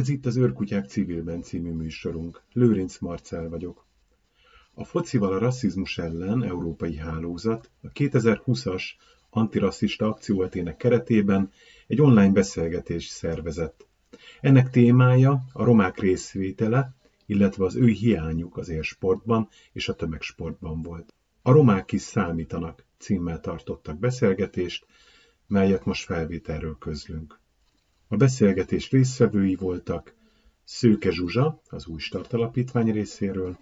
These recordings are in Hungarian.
Ez itt az Őrkutyák civilben című műsorunk. Lőrinc Marcel vagyok. A focival a rasszizmus ellen európai hálózat a 2020-as antirasszista akcióhetének keretében egy online beszélgetés szervezett. Ennek témája a romák részvétele, illetve az ő hiányuk az élsportban és a tömegsportban volt. A romák is számítanak címmel tartottak beszélgetést, melyet most felvételről közlünk. A beszélgetés résztvevői voltak Szőke Zsuzsa, az Új Start Alapítvány részéről,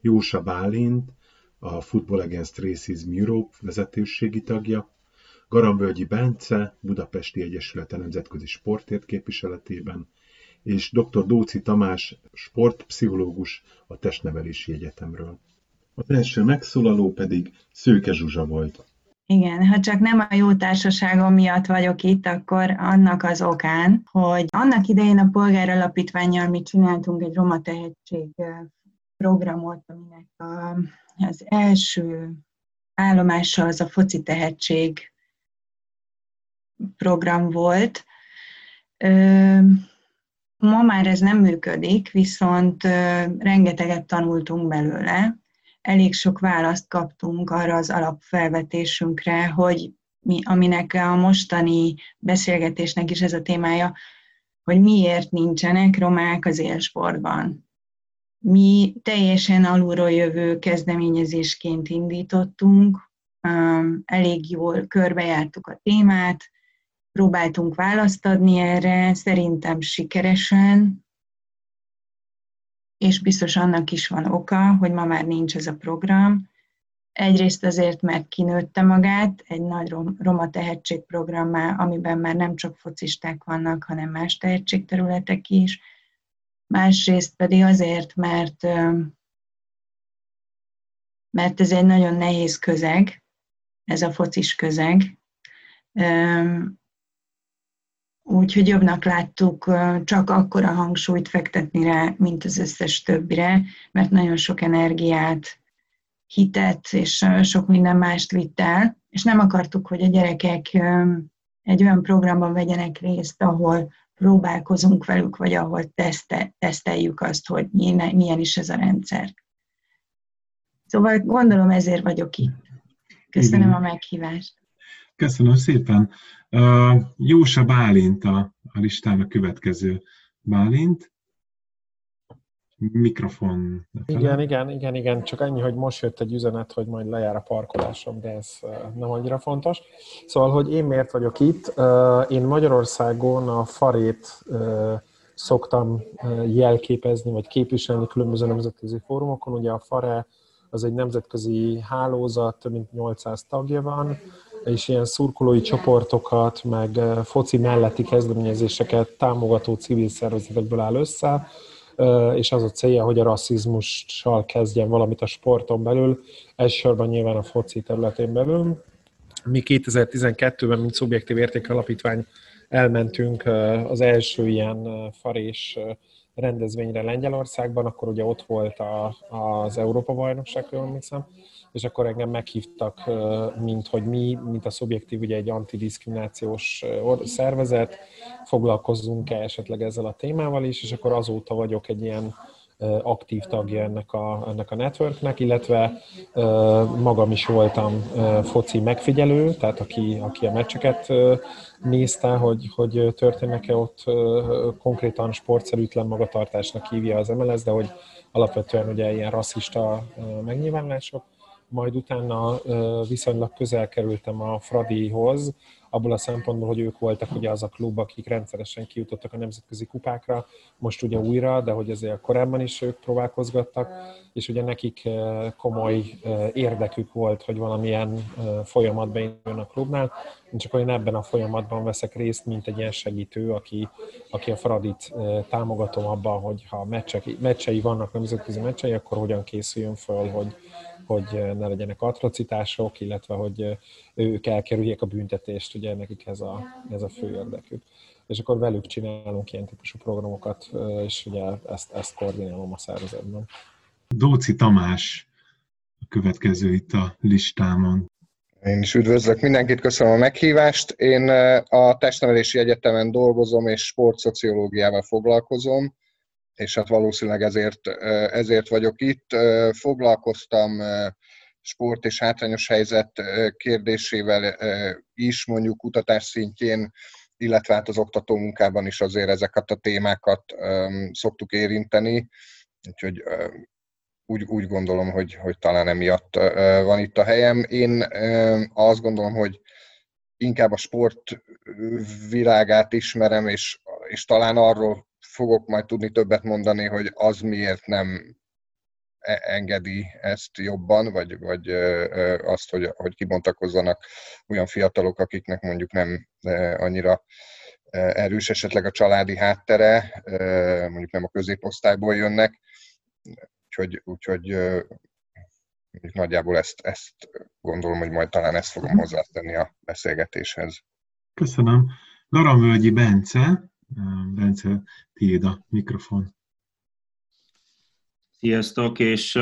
Jósa Bálint, a Football Against Racism Europe vezetőségi tagja, Garambölgyi Bence, Budapesti Egyesülete Nemzetközi Sportért képviseletében, és dr. Dóci Tamás, sportpszichológus a Testnevelési Egyetemről. Az első megszólaló pedig Szőke Zsuzsa volt. Igen, ha csak nem a jó társaságom miatt vagyok itt, akkor annak az okán, hogy annak idején a polgáralapítványjal mi csináltunk egy roma tehetség programot, aminek a, az első állomása az a foci tehetség program volt. Ma már ez nem működik, viszont rengeteget tanultunk belőle, elég sok választ kaptunk arra az alapfelvetésünkre, hogy mi, aminek a mostani beszélgetésnek is ez a témája, hogy miért nincsenek romák az élsportban. Mi teljesen alulról jövő kezdeményezésként indítottunk, elég jól körbejártuk a témát, próbáltunk választ adni erre, szerintem sikeresen, és biztos annak is van oka, hogy ma már nincs ez a program. Egyrészt azért, mert kinőtte magát egy nagy roma tehetségprogrammá, amiben már nem csak focisták vannak, hanem más tehetségterületek is. Másrészt pedig azért, mert, mert ez egy nagyon nehéz közeg, ez a focis közeg, Úgyhogy jobbnak láttuk csak akkora hangsúlyt fektetni rá, mint az összes többire, mert nagyon sok energiát, hitet és sok minden mást vitt el, és nem akartuk, hogy a gyerekek egy olyan programban vegyenek részt, ahol próbálkozunk velük, vagy ahol teszte, teszteljük azt, hogy milyen is ez a rendszer. Szóval gondolom ezért vagyok itt. Köszönöm Igen. a meghívást. Köszönöm szépen. Uh, Jósa Bálint a, a listán a következő. Bálint. Mikrofon. Igen, igen, igen, igen, csak annyi, hogy most jött egy üzenet, hogy majd lejár a parkolásom, de ez nem annyira fontos. Szóval, hogy én miért vagyok itt? Én Magyarországon a farét szoktam jelképezni, vagy képviselni különböző nemzetközi fórumokon. Ugye a FARE az egy nemzetközi hálózat, több mint 800 tagja van, és ilyen szurkolói csoportokat, meg foci melletti kezdeményezéseket támogató civil szervezetekből áll össze, és az a célja, hogy a rasszizmussal kezdjen valamit a sporton belül, elsősorban nyilván a foci területén belül. Mi 2012-ben, mint szubjektív értékalapítvány elmentünk az első ilyen farés rendezvényre Lengyelországban, akkor ugye ott volt a, az Európa-bajnokság, emlékszem, és akkor engem meghívtak, mint hogy mi, mint a szubjektív, ugye egy antidiszkriminációs szervezet, foglalkozzunk-e esetleg ezzel a témával is, és akkor azóta vagyok egy ilyen aktív tagja ennek a, ennek a networknek, illetve magam is voltam foci megfigyelő, tehát aki, aki a meccseket nézte, hogy, hogy történnek-e ott konkrétan sportszerűtlen magatartásnak hívja az MLS, de hogy alapvetően ugye ilyen rasszista megnyilvánulások, majd utána viszonylag közel kerültem a Fradihoz, abból a szempontból, hogy ők voltak ugye az a klub, akik rendszeresen kijutottak a nemzetközi kupákra, most ugye újra, de hogy azért korábban is ők próbálkozgattak, és ugye nekik komoly érdekük volt, hogy valamilyen folyamatban induljon a klubnál. Én csak olyan ebben a folyamatban veszek részt, mint egy ilyen segítő, aki, aki a Fradit támogatom abban, hogy ha meccsek, meccsei vannak, nemzetközi meccsei, akkor hogyan készüljön föl, hogy, hogy ne legyenek atrocitások, illetve hogy ők elkerüljék a büntetést, ugye nekik ez a, ez a fő érdekük. És akkor velük csinálunk ilyen típusú programokat, és ugye ezt, ezt koordinálom a szervezetben. Dóci Tamás a következő itt a listámon. Én is üdvözlök mindenkit, köszönöm a meghívást. Én a Testnevelési Egyetemen dolgozom és sportszociológiával foglalkozom, és hát valószínűleg ezért, ezért vagyok itt. Foglalkoztam sport és hátrányos helyzet kérdésével is, mondjuk kutatás szintjén, illetve hát az oktató munkában is azért ezeket a témákat szoktuk érinteni, úgyhogy úgy, úgy gondolom, hogy, hogy talán emiatt van itt a helyem. Én azt gondolom, hogy inkább a sport világát ismerem, és, és talán arról fogok majd tudni többet mondani, hogy az miért nem e, engedi ezt jobban, vagy, vagy azt, hogy, hogy kibontakozzanak olyan fiatalok, akiknek mondjuk nem annyira erős esetleg a családi háttere, mondjuk nem a középosztályból jönnek, úgyhogy, úgyhogy nagyjából ezt, ezt gondolom, hogy majd talán ezt fogom hozzátenni a beszélgetéshez. Köszönöm. Garamvölgyi Bence, Bence, tiéd a mikrofon. Sziasztok, és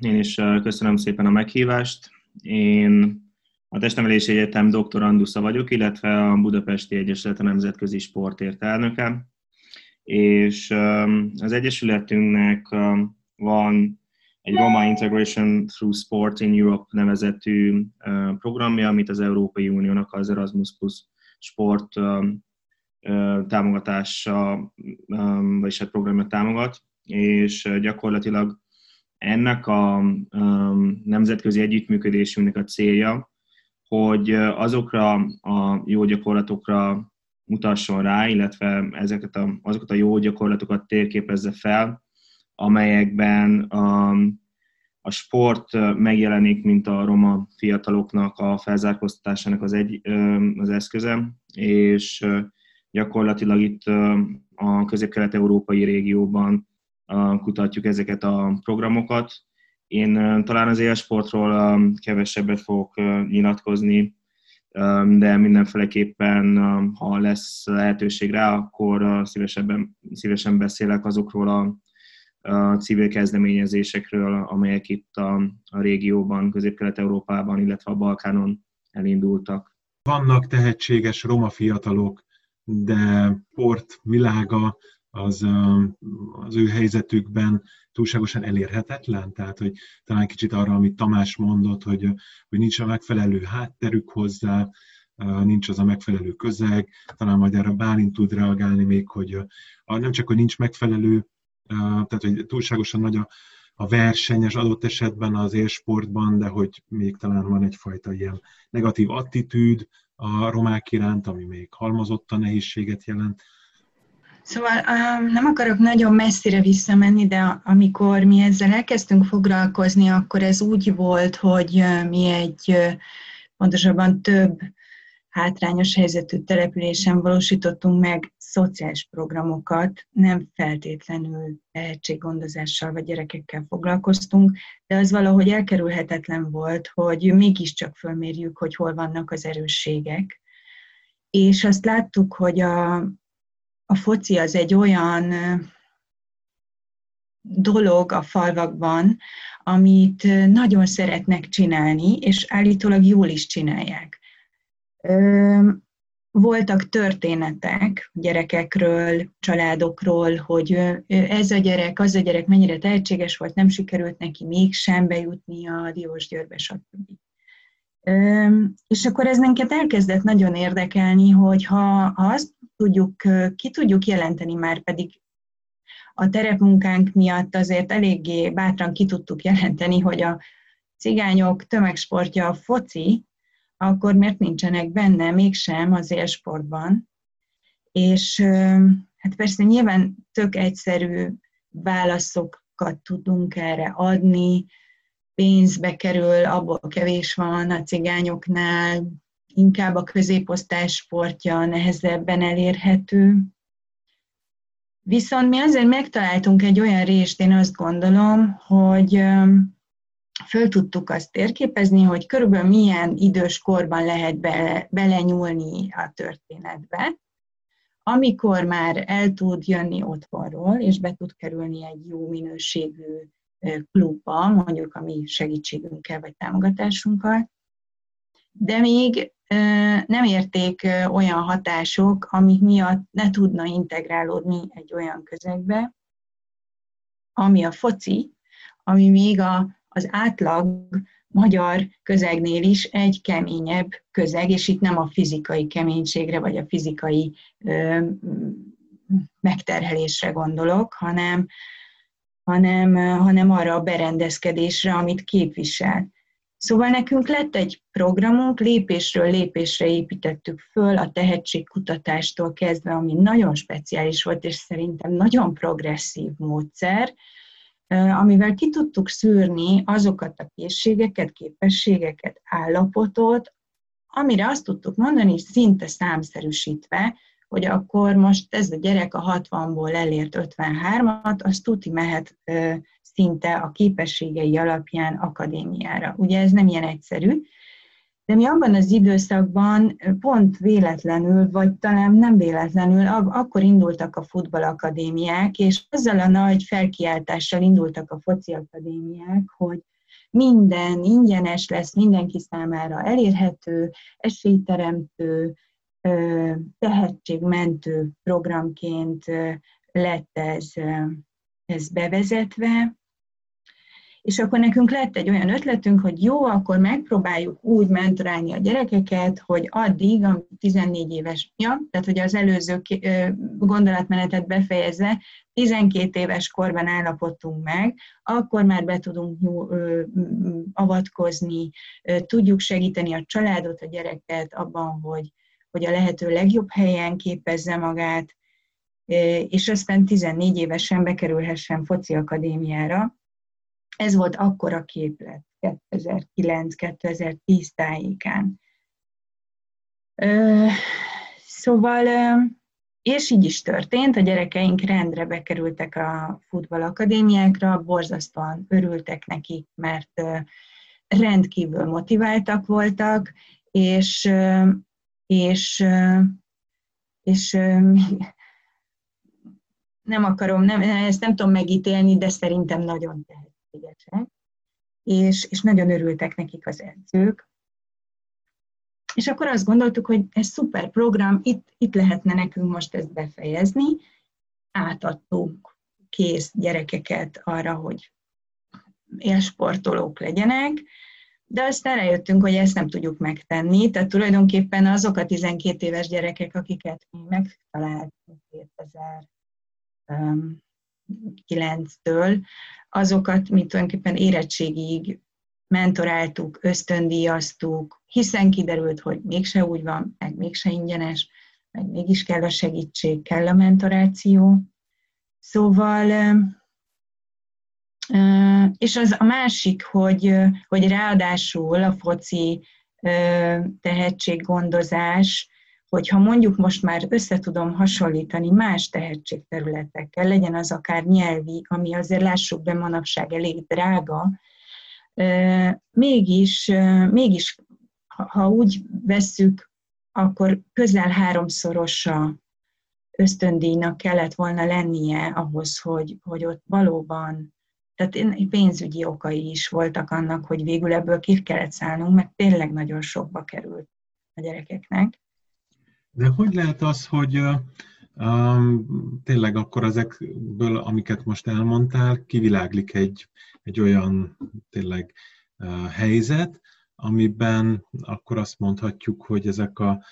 én is köszönöm szépen a meghívást. Én a Testnevelési Egyetem doktorandusza vagyok, illetve a Budapesti Egyesület a Nemzetközi Sportért elnöke. És az Egyesületünknek van egy Roma Integration Through Sport in Europe nevezetű programja, amit az Európai Uniónak az Erasmus Plus sport támogatása, vagyis hát programja támogat, és gyakorlatilag ennek a nemzetközi együttműködésünknek a célja, hogy azokra a jó gyakorlatokra mutasson rá, illetve ezeket a, azokat a jó gyakorlatokat térképezze fel, amelyekben a, a sport megjelenik, mint a roma fiataloknak a felzárkóztatásának az, egy, az eszköze, és gyakorlatilag itt a közép-kelet-európai régióban kutatjuk ezeket a programokat. Én talán az élsportról kevesebbet fogok nyilatkozni, de mindenféleképpen, ha lesz lehetőség rá, akkor szívesebben, szívesen beszélek azokról a a civil kezdeményezésekről, amelyek itt a, a régióban, Közép-Kelet-Európában, illetve a Balkánon elindultak. Vannak tehetséges roma fiatalok, de sport világa az, az ő helyzetükben túlságosan elérhetetlen, tehát hogy talán kicsit arra, amit Tamás mondott, hogy, hogy nincs a megfelelő hátterük hozzá, nincs az a megfelelő közeg, talán majd erre Bálint tud reagálni még, hogy nem csak, hogy nincs megfelelő tehát hogy túlságosan nagy a, a versenyes adott esetben az élsportban, de hogy még talán van egyfajta ilyen negatív attitűd a romák iránt, ami még halmozottan nehézséget jelent. Szóval nem akarok nagyon messzire visszamenni, de amikor mi ezzel elkezdtünk foglalkozni, akkor ez úgy volt, hogy mi egy pontosabban több hátrányos helyzetű településen valósítottunk meg szociális programokat, nem feltétlenül tehetséggondozással vagy gyerekekkel foglalkoztunk, de az valahogy elkerülhetetlen volt, hogy mégiscsak fölmérjük, hogy hol vannak az erősségek. És azt láttuk, hogy a, a foci az egy olyan dolog a falvakban, amit nagyon szeretnek csinálni, és állítólag jól is csinálják voltak történetek gyerekekről, családokról, hogy ez a gyerek, az a gyerek mennyire tehetséges volt, nem sikerült neki mégsem bejutni a Diós Győrbe, stb. És akkor ez minket elkezdett nagyon érdekelni, hogy ha, ha azt tudjuk, ki tudjuk jelenteni már pedig a terepmunkánk miatt azért eléggé bátran ki tudtuk jelenteni, hogy a cigányok tömegsportja a foci, akkor miért nincsenek benne mégsem az élsportban. És hát persze nyilván tök egyszerű válaszokat tudunk erre adni, pénzbe kerül, abból kevés van a cigányoknál, inkább a középosztály sportja nehezebben elérhető. Viszont mi azért megtaláltunk egy olyan részt, én azt gondolom, hogy föl tudtuk azt térképezni, hogy körülbelül milyen idős korban lehet bele, belenyúlni a történetbe, amikor már el tud jönni otthonról, és be tud kerülni egy jó minőségű klubba, mondjuk a mi segítségünkkel vagy támogatásunkkal, de még nem érték olyan hatások, amik miatt ne tudna integrálódni egy olyan közegbe, ami a foci, ami még a, az átlag magyar közegnél is egy keményebb közeg, és itt nem a fizikai keménységre, vagy a fizikai ö, megterhelésre gondolok, hanem, hanem, hanem arra a berendezkedésre, amit képvisel. Szóval nekünk lett egy programunk, lépésről lépésre építettük föl a tehetségkutatástól kezdve, ami nagyon speciális volt, és szerintem nagyon progresszív módszer, amivel ki tudtuk szűrni azokat a készségeket, képességeket, állapotot, amire azt tudtuk mondani, szinte számszerűsítve, hogy akkor most ez a gyerek a 60-ból elért 53-at, az tuti mehet szinte a képességei alapján akadémiára. Ugye ez nem ilyen egyszerű, de mi abban az időszakban pont véletlenül, vagy talán nem véletlenül, akkor indultak a futballakadémiák, és azzal a nagy felkiáltással indultak a foci akadémiák, hogy minden ingyenes lesz, mindenki számára elérhető, esélyteremtő, tehetségmentő programként lett ez, ez bevezetve, és akkor nekünk lett egy olyan ötletünk, hogy jó, akkor megpróbáljuk úgy mentorálni a gyerekeket, hogy addig, a 14 éves, ja, tehát hogy az előző gondolatmenetet befejezve, 12 éves korban állapodtunk meg, akkor már be tudunk avatkozni, tudjuk segíteni a családot, a gyereket abban, hogy, hogy a lehető legjobb helyen képezze magát, és aztán 14 évesen bekerülhessen foci akadémiára, ez volt akkor a képlet 2009-2010 tájékán. Szóval, és így is történt, a gyerekeink rendre bekerültek a futballakadémiákra, borzasztóan örültek nekik, mert rendkívül motiváltak voltak, és, és, és nem akarom, nem, ezt nem tudom megítélni, de szerintem nagyon tehet tehetségesek, és, és nagyon örültek nekik az edzők. És akkor azt gondoltuk, hogy ez szuper program, itt, itt lehetne nekünk most ezt befejezni. Átadtunk kész gyerekeket arra, hogy élsportolók legyenek, de aztán rájöttünk, hogy ezt nem tudjuk megtenni, tehát tulajdonképpen azok a 12 éves gyerekek, akiket mi megtaláltunk 2009-től, azokat, mint tulajdonképpen érettségig mentoráltuk, ösztöndíjaztuk, hiszen kiderült, hogy mégse úgy van, meg mégse ingyenes, meg mégis kell a segítség, kell a mentoráció. Szóval, és az a másik, hogy, hogy ráadásul a foci tehetséggondozás hogyha mondjuk most már össze tudom hasonlítani más tehetségterületekkel, legyen az akár nyelvi, ami azért lássuk be manapság elég drága, mégis, mégis ha úgy vesszük, akkor közel háromszorosa ösztöndíjnak kellett volna lennie ahhoz, hogy, hogy ott valóban, tehát pénzügyi okai is voltak annak, hogy végül ebből ki kellett szállnunk, mert tényleg nagyon sokba került a gyerekeknek. De hogy lehet az, hogy um, tényleg akkor ezekből, amiket most elmondtál, kiviláglik egy, egy olyan tényleg uh, helyzet, amiben akkor azt mondhatjuk, hogy ezek a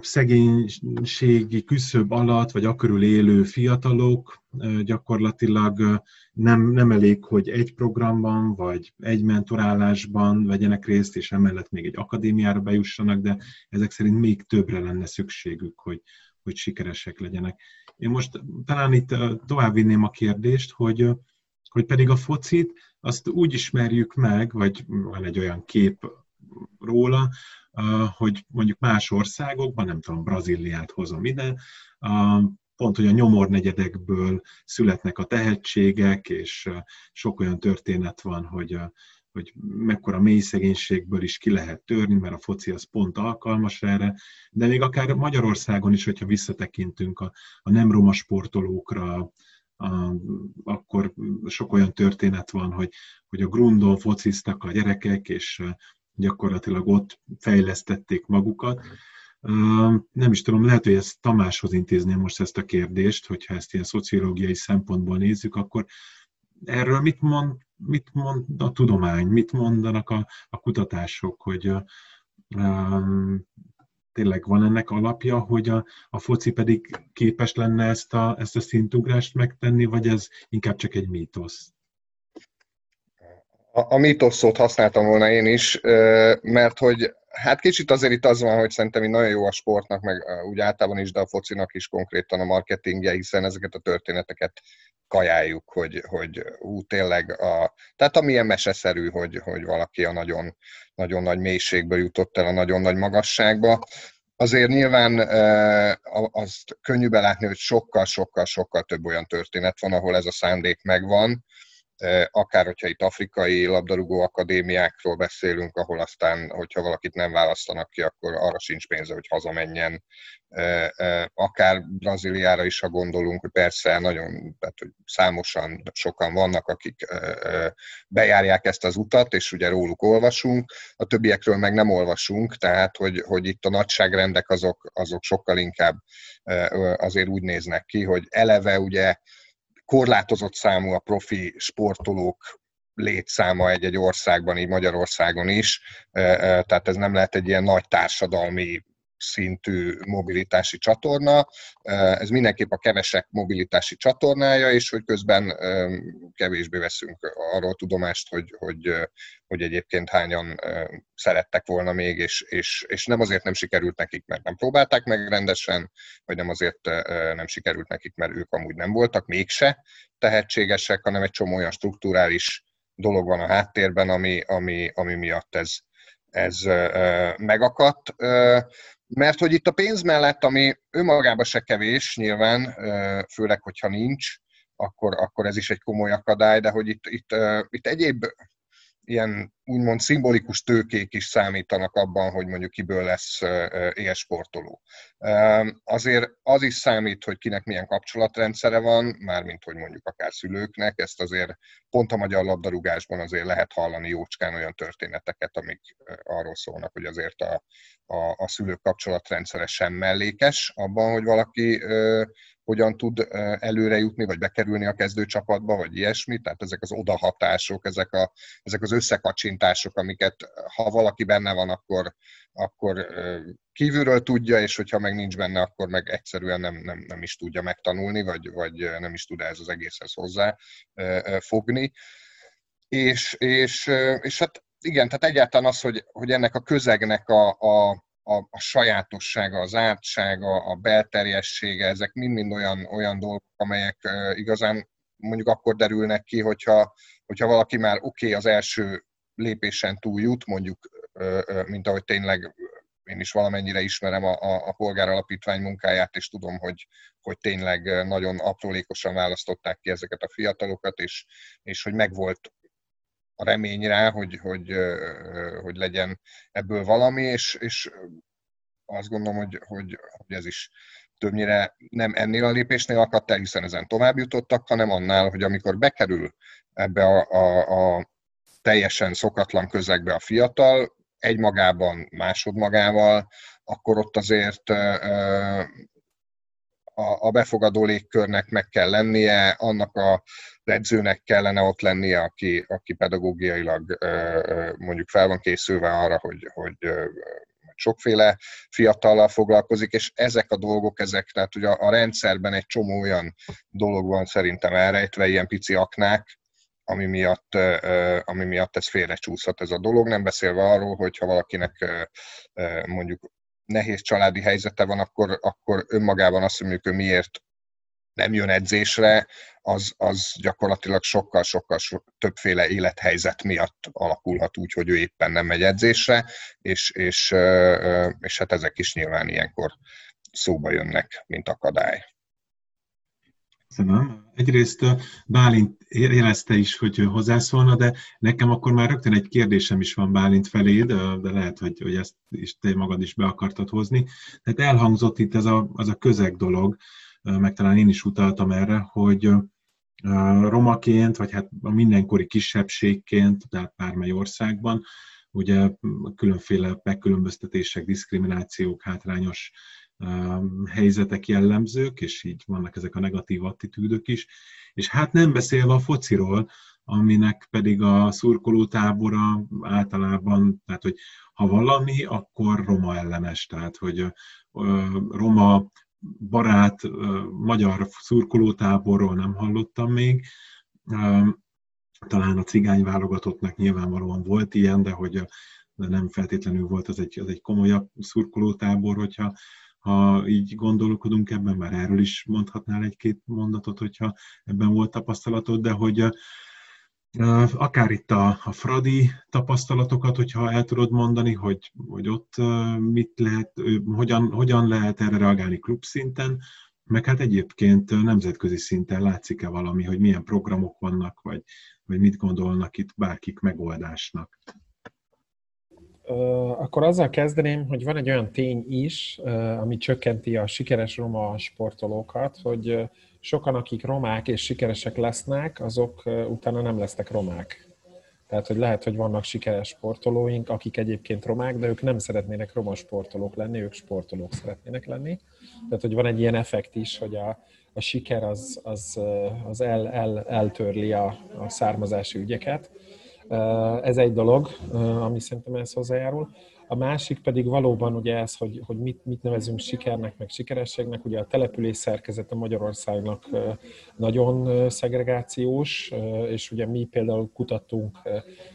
szegénységi küszöb alatt, vagy akörül élő fiatalok gyakorlatilag nem, nem elég, hogy egy programban, vagy egy mentorálásban vegyenek részt, és emellett még egy akadémiára bejussanak, de ezek szerint még többre lenne szükségük, hogy, hogy sikeresek legyenek. Én most talán itt tovább vinném a kérdést, hogy, hogy pedig a focit, azt úgy ismerjük meg, vagy van egy olyan kép róla, hogy mondjuk más országokban, nem tudom, Brazíliát hozom ide, pont, hogy a nyomornegyedekből születnek a tehetségek, és sok olyan történet van, hogy, hogy mekkora mély szegénységből is ki lehet törni, mert a foci az pont alkalmas erre, de még akár Magyarországon is, hogyha visszatekintünk a, a nem roma sportolókra, a, akkor sok olyan történet van, hogy, hogy a grundon fociztak a gyerekek, és gyakorlatilag ott fejlesztették magukat. Nem is tudom, lehet, hogy ezt Tamáshoz intézném most ezt a kérdést, hogyha ezt ilyen szociológiai szempontból nézzük, akkor erről mit mond, mit mond a tudomány, mit mondanak a, a kutatások, hogy um, tényleg van ennek alapja, hogy a, a foci pedig képes lenne ezt a, ezt a szintugrást megtenni, vagy ez inkább csak egy mítosz? A, a használtam volna én is, mert hogy hát kicsit azért itt az van, hogy szerintem így nagyon jó a sportnak, meg úgy általában is, de a focinak is konkrétan a marketingje, hiszen ezeket a történeteket kajáljuk, hogy, hogy ú, tényleg a, tehát amilyen meseszerű, hogy, hogy valaki a nagyon, nagyon nagy mélységből jutott el a nagyon nagy magasságba. Azért nyilván azt könnyű belátni, hogy sokkal-sokkal-sokkal több olyan történet van, ahol ez a szándék megvan, akár hogyha itt afrikai labdarúgó akadémiákról beszélünk, ahol aztán, hogyha valakit nem választanak ki, akkor arra sincs pénze, hogy hazamenjen. Akár Brazíliára is, ha gondolunk, hogy persze nagyon, tehát hogy számosan sokan vannak, akik bejárják ezt az utat, és ugye róluk olvasunk, a többiekről meg nem olvasunk, tehát hogy, hogy itt a nagyságrendek azok, azok sokkal inkább azért úgy néznek ki, hogy eleve ugye korlátozott számú a profi sportolók létszáma egy-egy országban, így Magyarországon is, tehát ez nem lehet egy ilyen nagy társadalmi szintű mobilitási csatorna. Ez mindenképp a kevesek mobilitási csatornája, és hogy közben kevésbé veszünk arról tudomást, hogy, hogy, hogy egyébként hányan szerettek volna még, és, és, és nem azért nem sikerült nekik, mert nem próbálták meg rendesen, vagy nem azért nem sikerült nekik, mert ők amúgy nem voltak mégse tehetségesek, hanem egy csomó olyan strukturális dolog van a háttérben, ami, ami, ami miatt ez, ez megakadt mert hogy itt a pénz mellett, ami önmagában se kevés nyilván, főleg, hogyha nincs, akkor, akkor ez is egy komoly akadály, de hogy itt, itt, itt egyéb ilyen úgymond szimbolikus tőkék is számítanak abban, hogy mondjuk kiből lesz élsportoló. Azért az is számít, hogy kinek milyen kapcsolatrendszere van, mármint hogy mondjuk akár szülőknek, ezt azért pont a magyar labdarúgásban azért lehet hallani jócskán olyan történeteket, amik arról szólnak, hogy azért a, a, a szülők kapcsolatrendszere sem mellékes abban, hogy valaki hogyan tud előre jutni, vagy bekerülni a kezdőcsapatba, vagy ilyesmi, tehát ezek az odahatások, ezek, a, ezek az összekacsintások, amiket ha valaki benne van, akkor, akkor kívülről tudja, és hogyha meg nincs benne, akkor meg egyszerűen nem, nem, nem is tudja megtanulni, vagy, vagy nem is tud ez az egészhez hozzá fogni. És, és, és hát igen, tehát egyáltalán az, hogy, hogy ennek a közegnek a, a, a, a sajátossága, az ártsága, a belterjessége, ezek mind-mind olyan, olyan dolgok, amelyek igazán mondjuk akkor derülnek ki, hogyha, hogyha valaki már oké okay, az első lépésen túl jut, mondjuk, mint ahogy tényleg én is valamennyire ismerem a, a, a polgáralapítvány munkáját, és tudom, hogy, hogy tényleg nagyon aprólékosan választották ki ezeket a fiatalokat, és, és hogy megvolt a remény rá, hogy, hogy, hogy legyen ebből valami, és, és azt gondolom, hogy, hogy, hogy ez is többnyire nem ennél a lépésnél akadt el, hiszen ezen tovább jutottak, hanem annál, hogy amikor bekerül ebbe a, a, a teljesen szokatlan közegbe a fiatal, egymagában, másodmagával, akkor ott azért a befogadó légkörnek meg kell lennie, annak a edzőnek kellene ott lennie, aki, aki pedagógiailag mondjuk fel van készülve arra, hogy, hogy sokféle fiatallal foglalkozik, és ezek a dolgok, ezek, tehát ugye a, a rendszerben egy csomó olyan dolog van szerintem elrejtve, ilyen pici aknák, ami miatt, ami miatt ez félrecsúszhat ez a dolog, nem beszélve arról, hogyha valakinek mondjuk nehéz családi helyzete van, akkor, akkor önmagában azt mondjuk, hogy miért nem jön edzésre, az, az gyakorlatilag sokkal-sokkal többféle élethelyzet miatt alakulhat úgy, hogy ő éppen nem megy edzésre, és, és, és hát ezek is nyilván ilyenkor szóba jönnek, mint akadály. Köszönöm. Egyrészt Bálint érezte is, hogy hozzászólna, de nekem akkor már rögtön egy kérdésem is van Bálint feléd, de lehet, hogy, hogy ezt is te magad is be akartad hozni. Tehát elhangzott itt ez a, az a közeg dolog, meg talán én is utaltam erre, hogy romaként, vagy hát a mindenkori kisebbségként, tehát bármely országban, ugye különféle megkülönböztetések, diszkriminációk, hátrányos helyzetek jellemzők, és így vannak ezek a negatív attitűdök is. És hát nem beszélve a fociról, aminek pedig a szurkolótábora általában, tehát hogy ha valami, akkor roma ellenes, tehát hogy roma barát magyar szurkolótáborról nem hallottam még. Talán a cigány válogatottnak nyilvánvalóan volt ilyen, de hogy de nem feltétlenül volt az egy, az egy komolyabb szurkolótábor, hogyha ha így gondolkodunk ebben, már erről is mondhatnál egy-két mondatot, hogyha ebben volt tapasztalatod, de hogy akár itt a, a Fradi tapasztalatokat, hogyha el tudod mondani, hogy, hogy ott mit lehet, hogyan, hogyan lehet erre reagálni klubszinten, meg hát egyébként nemzetközi szinten látszik-e valami, hogy milyen programok vannak, vagy, vagy mit gondolnak itt bárkik megoldásnak? Akkor azzal kezdeném, hogy van egy olyan tény is, ami csökkenti a sikeres roma sportolókat, hogy sokan, akik romák és sikeresek lesznek, azok utána nem lesznek romák. Tehát, hogy lehet, hogy vannak sikeres sportolóink, akik egyébként romák, de ők nem szeretnének roma sportolók lenni, ők sportolók szeretnének lenni. Tehát, hogy van egy ilyen effekt is, hogy a, a siker az, az, az el, el, eltörli a, a származási ügyeket. Ez egy dolog, ami szerintem ehhez hozzájárul. A másik pedig valóban ugye ez, hogy, hogy mit, mit nevezünk sikernek, meg sikerességnek. Ugye a település szerkezete Magyarországnak nagyon szegregációs, és ugye mi például kutattunk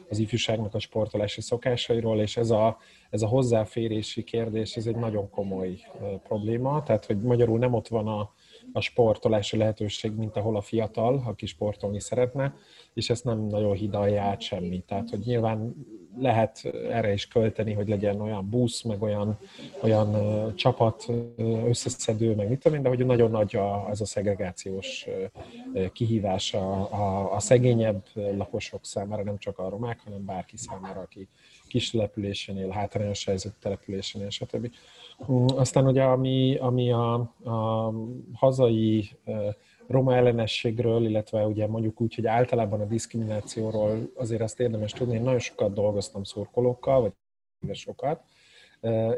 az ifjúságnak a sportolási szokásairól, és ez a, ez a hozzáférési kérdés, ez egy nagyon komoly probléma. Tehát, hogy magyarul nem ott van a, a sportolási lehetőség, mint ahol a fiatal, aki sportolni szeretne, és ezt nem nagyon hidalja át semmi. Tehát, hogy nyilván lehet erre is költeni, hogy legyen olyan busz, meg olyan, olyan csapat összeszedő, meg mit tudom én, de hogy nagyon nagy a, ez a szegregációs kihívás a, a, a szegényebb lakosok számára, nem csak a romák, hanem bárki számára, aki kis településen él, hátrányos helyzetű településen él, stb. Aztán ugye ami, ami a, a hazai roma ellenességről, illetve ugye mondjuk úgy, hogy általában a diszkriminációról azért azt érdemes tudni, én nagyon sokat dolgoztam szurkolókkal, vagy sokat,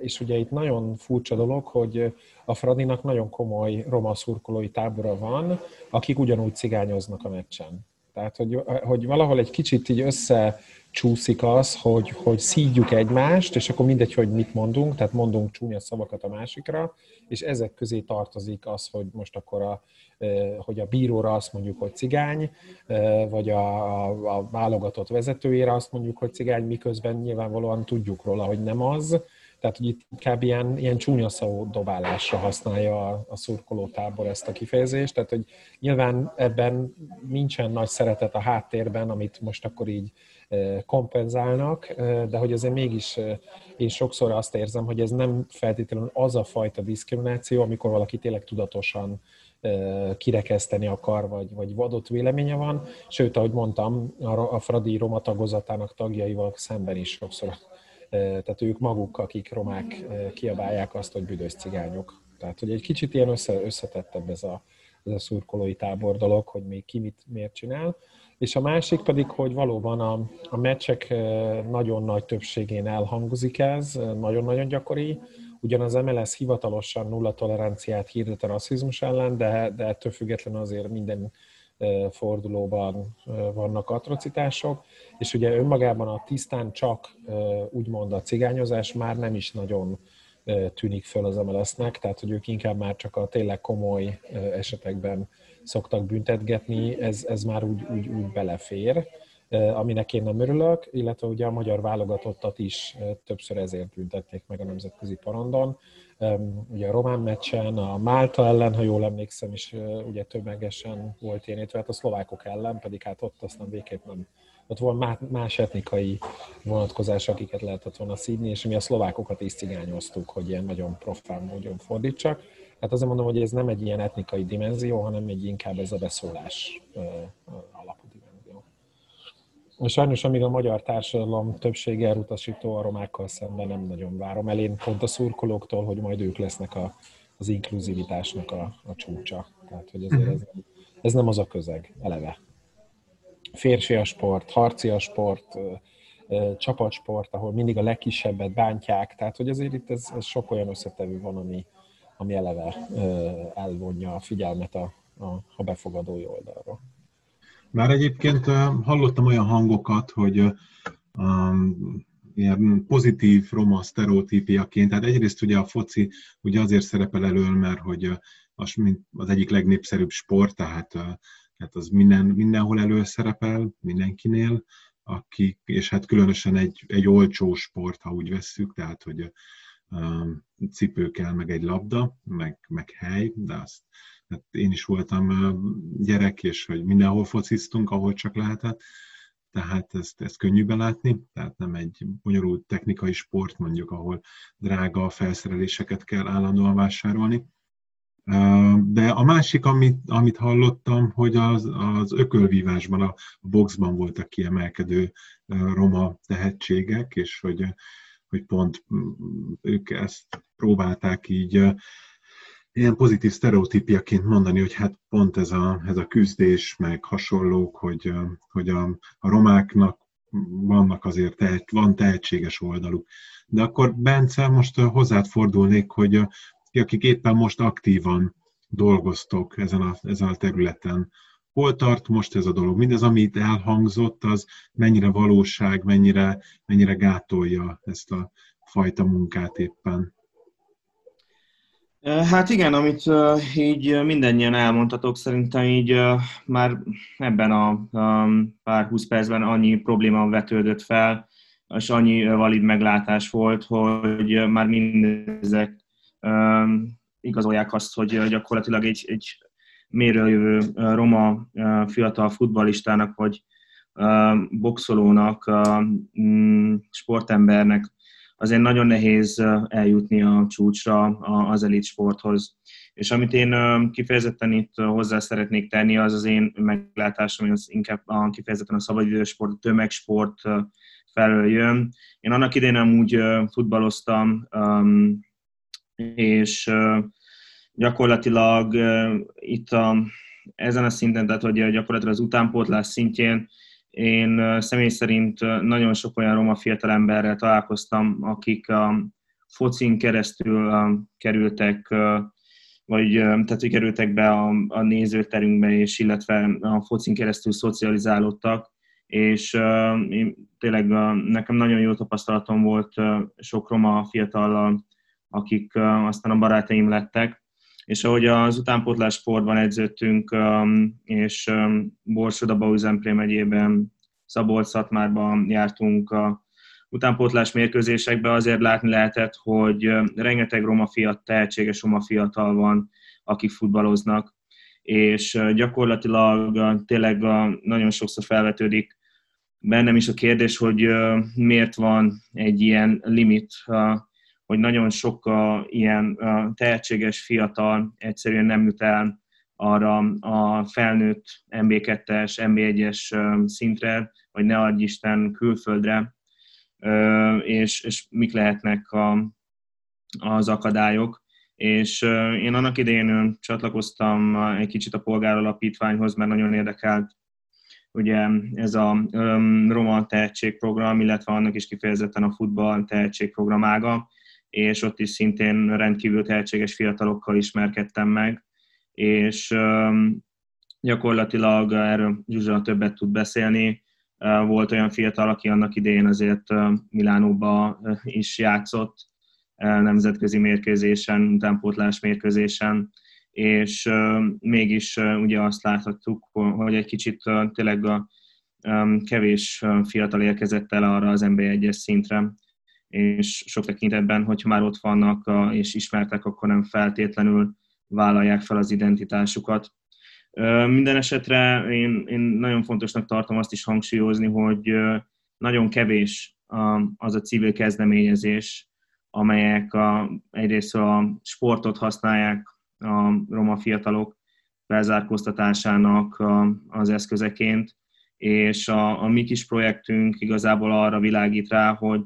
és ugye itt nagyon furcsa dolog, hogy a Fradinak nagyon komoly roma szurkolói tábora van, akik ugyanúgy cigányoznak a meccsen. Tehát, hogy, hogy valahol egy kicsit így összecsúszik az, hogy, hogy szídjuk egymást, és akkor mindegy, hogy mit mondunk, tehát mondunk csúnya szavakat a másikra, és ezek közé tartozik az, hogy most akkor a, hogy a bíróra azt mondjuk, hogy cigány, vagy a, a, a válogatott vezetőjére azt mondjuk, hogy cigány, miközben nyilvánvalóan tudjuk róla, hogy nem az, tehát, hogy itt inkább ilyen, ilyen csúnya szó dobálásra használja a, a szurkolótábor ezt a kifejezést. Tehát, hogy nyilván ebben nincsen nagy szeretet a háttérben, amit most akkor így kompenzálnak, de hogy azért mégis én sokszor azt érzem, hogy ez nem feltétlenül az a fajta diszkrimináció, amikor valaki tényleg tudatosan kirekeszteni akar, vagy, vagy adott véleménye van. Sőt, ahogy mondtam, a Fradi Roma tagozatának tagjaival szemben is sokszor tehát ők maguk, akik romák kiabálják azt, hogy büdös cigányok. Tehát, hogy egy kicsit ilyen össze, összetettebb ez a, ez a szurkolói tábor dolog, hogy még ki mit, miért csinál. És a másik pedig, hogy valóban a, a meccsek nagyon nagy többségén elhangozik ez, nagyon-nagyon gyakori. Ugyan az MLS hivatalosan nulla toleranciát hirdet a rasszizmus ellen, de, de ettől függetlenül azért minden fordulóban vannak atrocitások, és ugye önmagában a tisztán csak úgymond a cigányozás már nem is nagyon tűnik föl az MLS-nek, tehát hogy ők inkább már csak a tényleg komoly esetekben szoktak büntetgetni, ez, ez már úgy, úgy, úgy belefér, aminek én nem örülök, illetve ugye a magyar válogatottat is többször ezért büntették meg a nemzetközi parandon, ugye a román meccsen, a Málta ellen, ha jól emlékszem, is ugye tömegesen volt ilyen, hát a szlovákok ellen, pedig hát ott aztán végképp nem, ott volt más etnikai vonatkozás, akiket lehetett volna szídni, és mi a szlovákokat is cigányoztuk, hogy ilyen nagyon profán módon fordítsak. Hát azért mondom, hogy ez nem egy ilyen etnikai dimenzió, hanem egy inkább ez a beszólás Sajnos, amíg a magyar társadalom többsége elutasító a romákkal szemben nem nagyon várom el. Én pont a szurkolóktól, hogy majd ők lesznek a, az inkluzivitásnak a, a csúcsa. Tehát, hogy azért ez, ez nem az a közeg, eleve. Férfi a sport, harci a sport, csapatsport, ahol mindig a legkisebbet bántják, tehát hogy azért itt ez, ez sok olyan összetevő van, ami, ami eleve elvonja a figyelmet a, a, a befogadói oldalról. Már egyébként hallottam olyan hangokat, hogy um, ilyen pozitív roma sztereotípiaként, tehát egyrészt ugye a foci ugye azért szerepel elől, mert hogy az, az egyik legnépszerűbb sport, tehát, tehát az minden, mindenhol előszerepel, mindenkinél, aki, és hát különösen egy, egy olcsó sport, ha úgy vesszük, tehát hogy um, cipő kell, meg egy labda, meg, meg hely, de azt én is voltam gyerek, és hogy mindenhol fociztunk, ahol csak lehetett, tehát ezt, ezt könnyű belátni, tehát nem egy bonyolult technikai sport, mondjuk, ahol drága felszereléseket kell állandóan vásárolni. De a másik, amit, amit hallottam, hogy az, az ökölvívásban, a boxban voltak kiemelkedő roma tehetségek, és hogy, hogy pont ők ezt próbálták így ilyen pozitív sztereotípiaként mondani, hogy hát pont ez a, ez a küzdés, meg hasonlók, hogy, hogy a, a romáknak vannak azért, tehet, van tehetséges oldaluk. De akkor Bence, most hozzád fordulnék, hogy akik éppen most aktívan dolgoztok ezen a, ezen a területen, hol tart most ez a dolog? Mindez, amit elhangzott, az mennyire valóság, mennyire, mennyire gátolja ezt a fajta munkát éppen? Hát igen, amit így mindennyien elmondhatok, szerintem így már ebben a pár húsz percben annyi probléma vetődött fel, és annyi valid meglátás volt, hogy már mindezek igazolják azt, hogy gyakorlatilag egy, egy méről jövő roma fiatal futballistának, vagy boxolónak, sportembernek azért nagyon nehéz eljutni a csúcsra az elit sporthoz. És amit én kifejezetten itt hozzá szeretnék tenni, az az én meglátásom, hogy az inkább a, kifejezetten a szabadidősport, a tömegsport felől jön. Én annak idén amúgy futballoztam, és gyakorlatilag itt a, ezen a szinten, tehát hogy gyakorlatilag az utánpótlás szintjén én személy szerint nagyon sok olyan roma fiatalemberrel találkoztam, akik a focin keresztül kerültek, vagy tehát, hogy kerültek be a, a nézőterünkbe, és illetve a focin keresztül szocializálódtak, és én, tényleg nekem nagyon jó tapasztalatom volt sok roma fiatallal, akik aztán a barátaim lettek, és ahogy az utánpótlás sportban edződtünk, um, és um, Borsod, Bauzenpré megyében, Szabolcs-Szatmárban jártunk a utánpótlás mérkőzésekbe, azért látni lehetett, hogy um, rengeteg roma fiat, tehetséges roma fiatal van, akik futballoznak, és uh, gyakorlatilag uh, tényleg uh, nagyon sokszor felvetődik bennem is a kérdés, hogy miért van egy ilyen limit hogy nagyon sok a, ilyen a tehetséges fiatal egyszerűen nem jut el arra a felnőtt MB2-es, MB1-es szintre, vagy ne adj Isten külföldre, és, és mik lehetnek a, az akadályok. És én annak idején csatlakoztam egy kicsit a polgáralapítványhoz, mert nagyon érdekelt ugye ez a Roma tehetségprogram, illetve annak is kifejezetten a futball tehetségprogram ága, és ott is szintén rendkívül tehetséges fiatalokkal ismerkedtem meg, és gyakorlatilag erről Zsuzsa többet tud beszélni. Volt olyan fiatal, aki annak idején azért Milánóba is játszott, nemzetközi mérkőzésen, utánpótlás mérkőzésen, és mégis ugye azt láthattuk, hogy egy kicsit tényleg a kevés fiatal érkezett el arra az NB1-es szintre, és sok tekintetben, hogyha már ott vannak és ismertek, akkor nem feltétlenül vállalják fel az identitásukat. Minden esetre én, én nagyon fontosnak tartom azt is hangsúlyozni, hogy nagyon kevés az a civil kezdeményezés, amelyek a, egyrészt a sportot használják a roma fiatalok felzárkóztatásának az eszközeként, és a, a mi kis projektünk igazából arra világít rá, hogy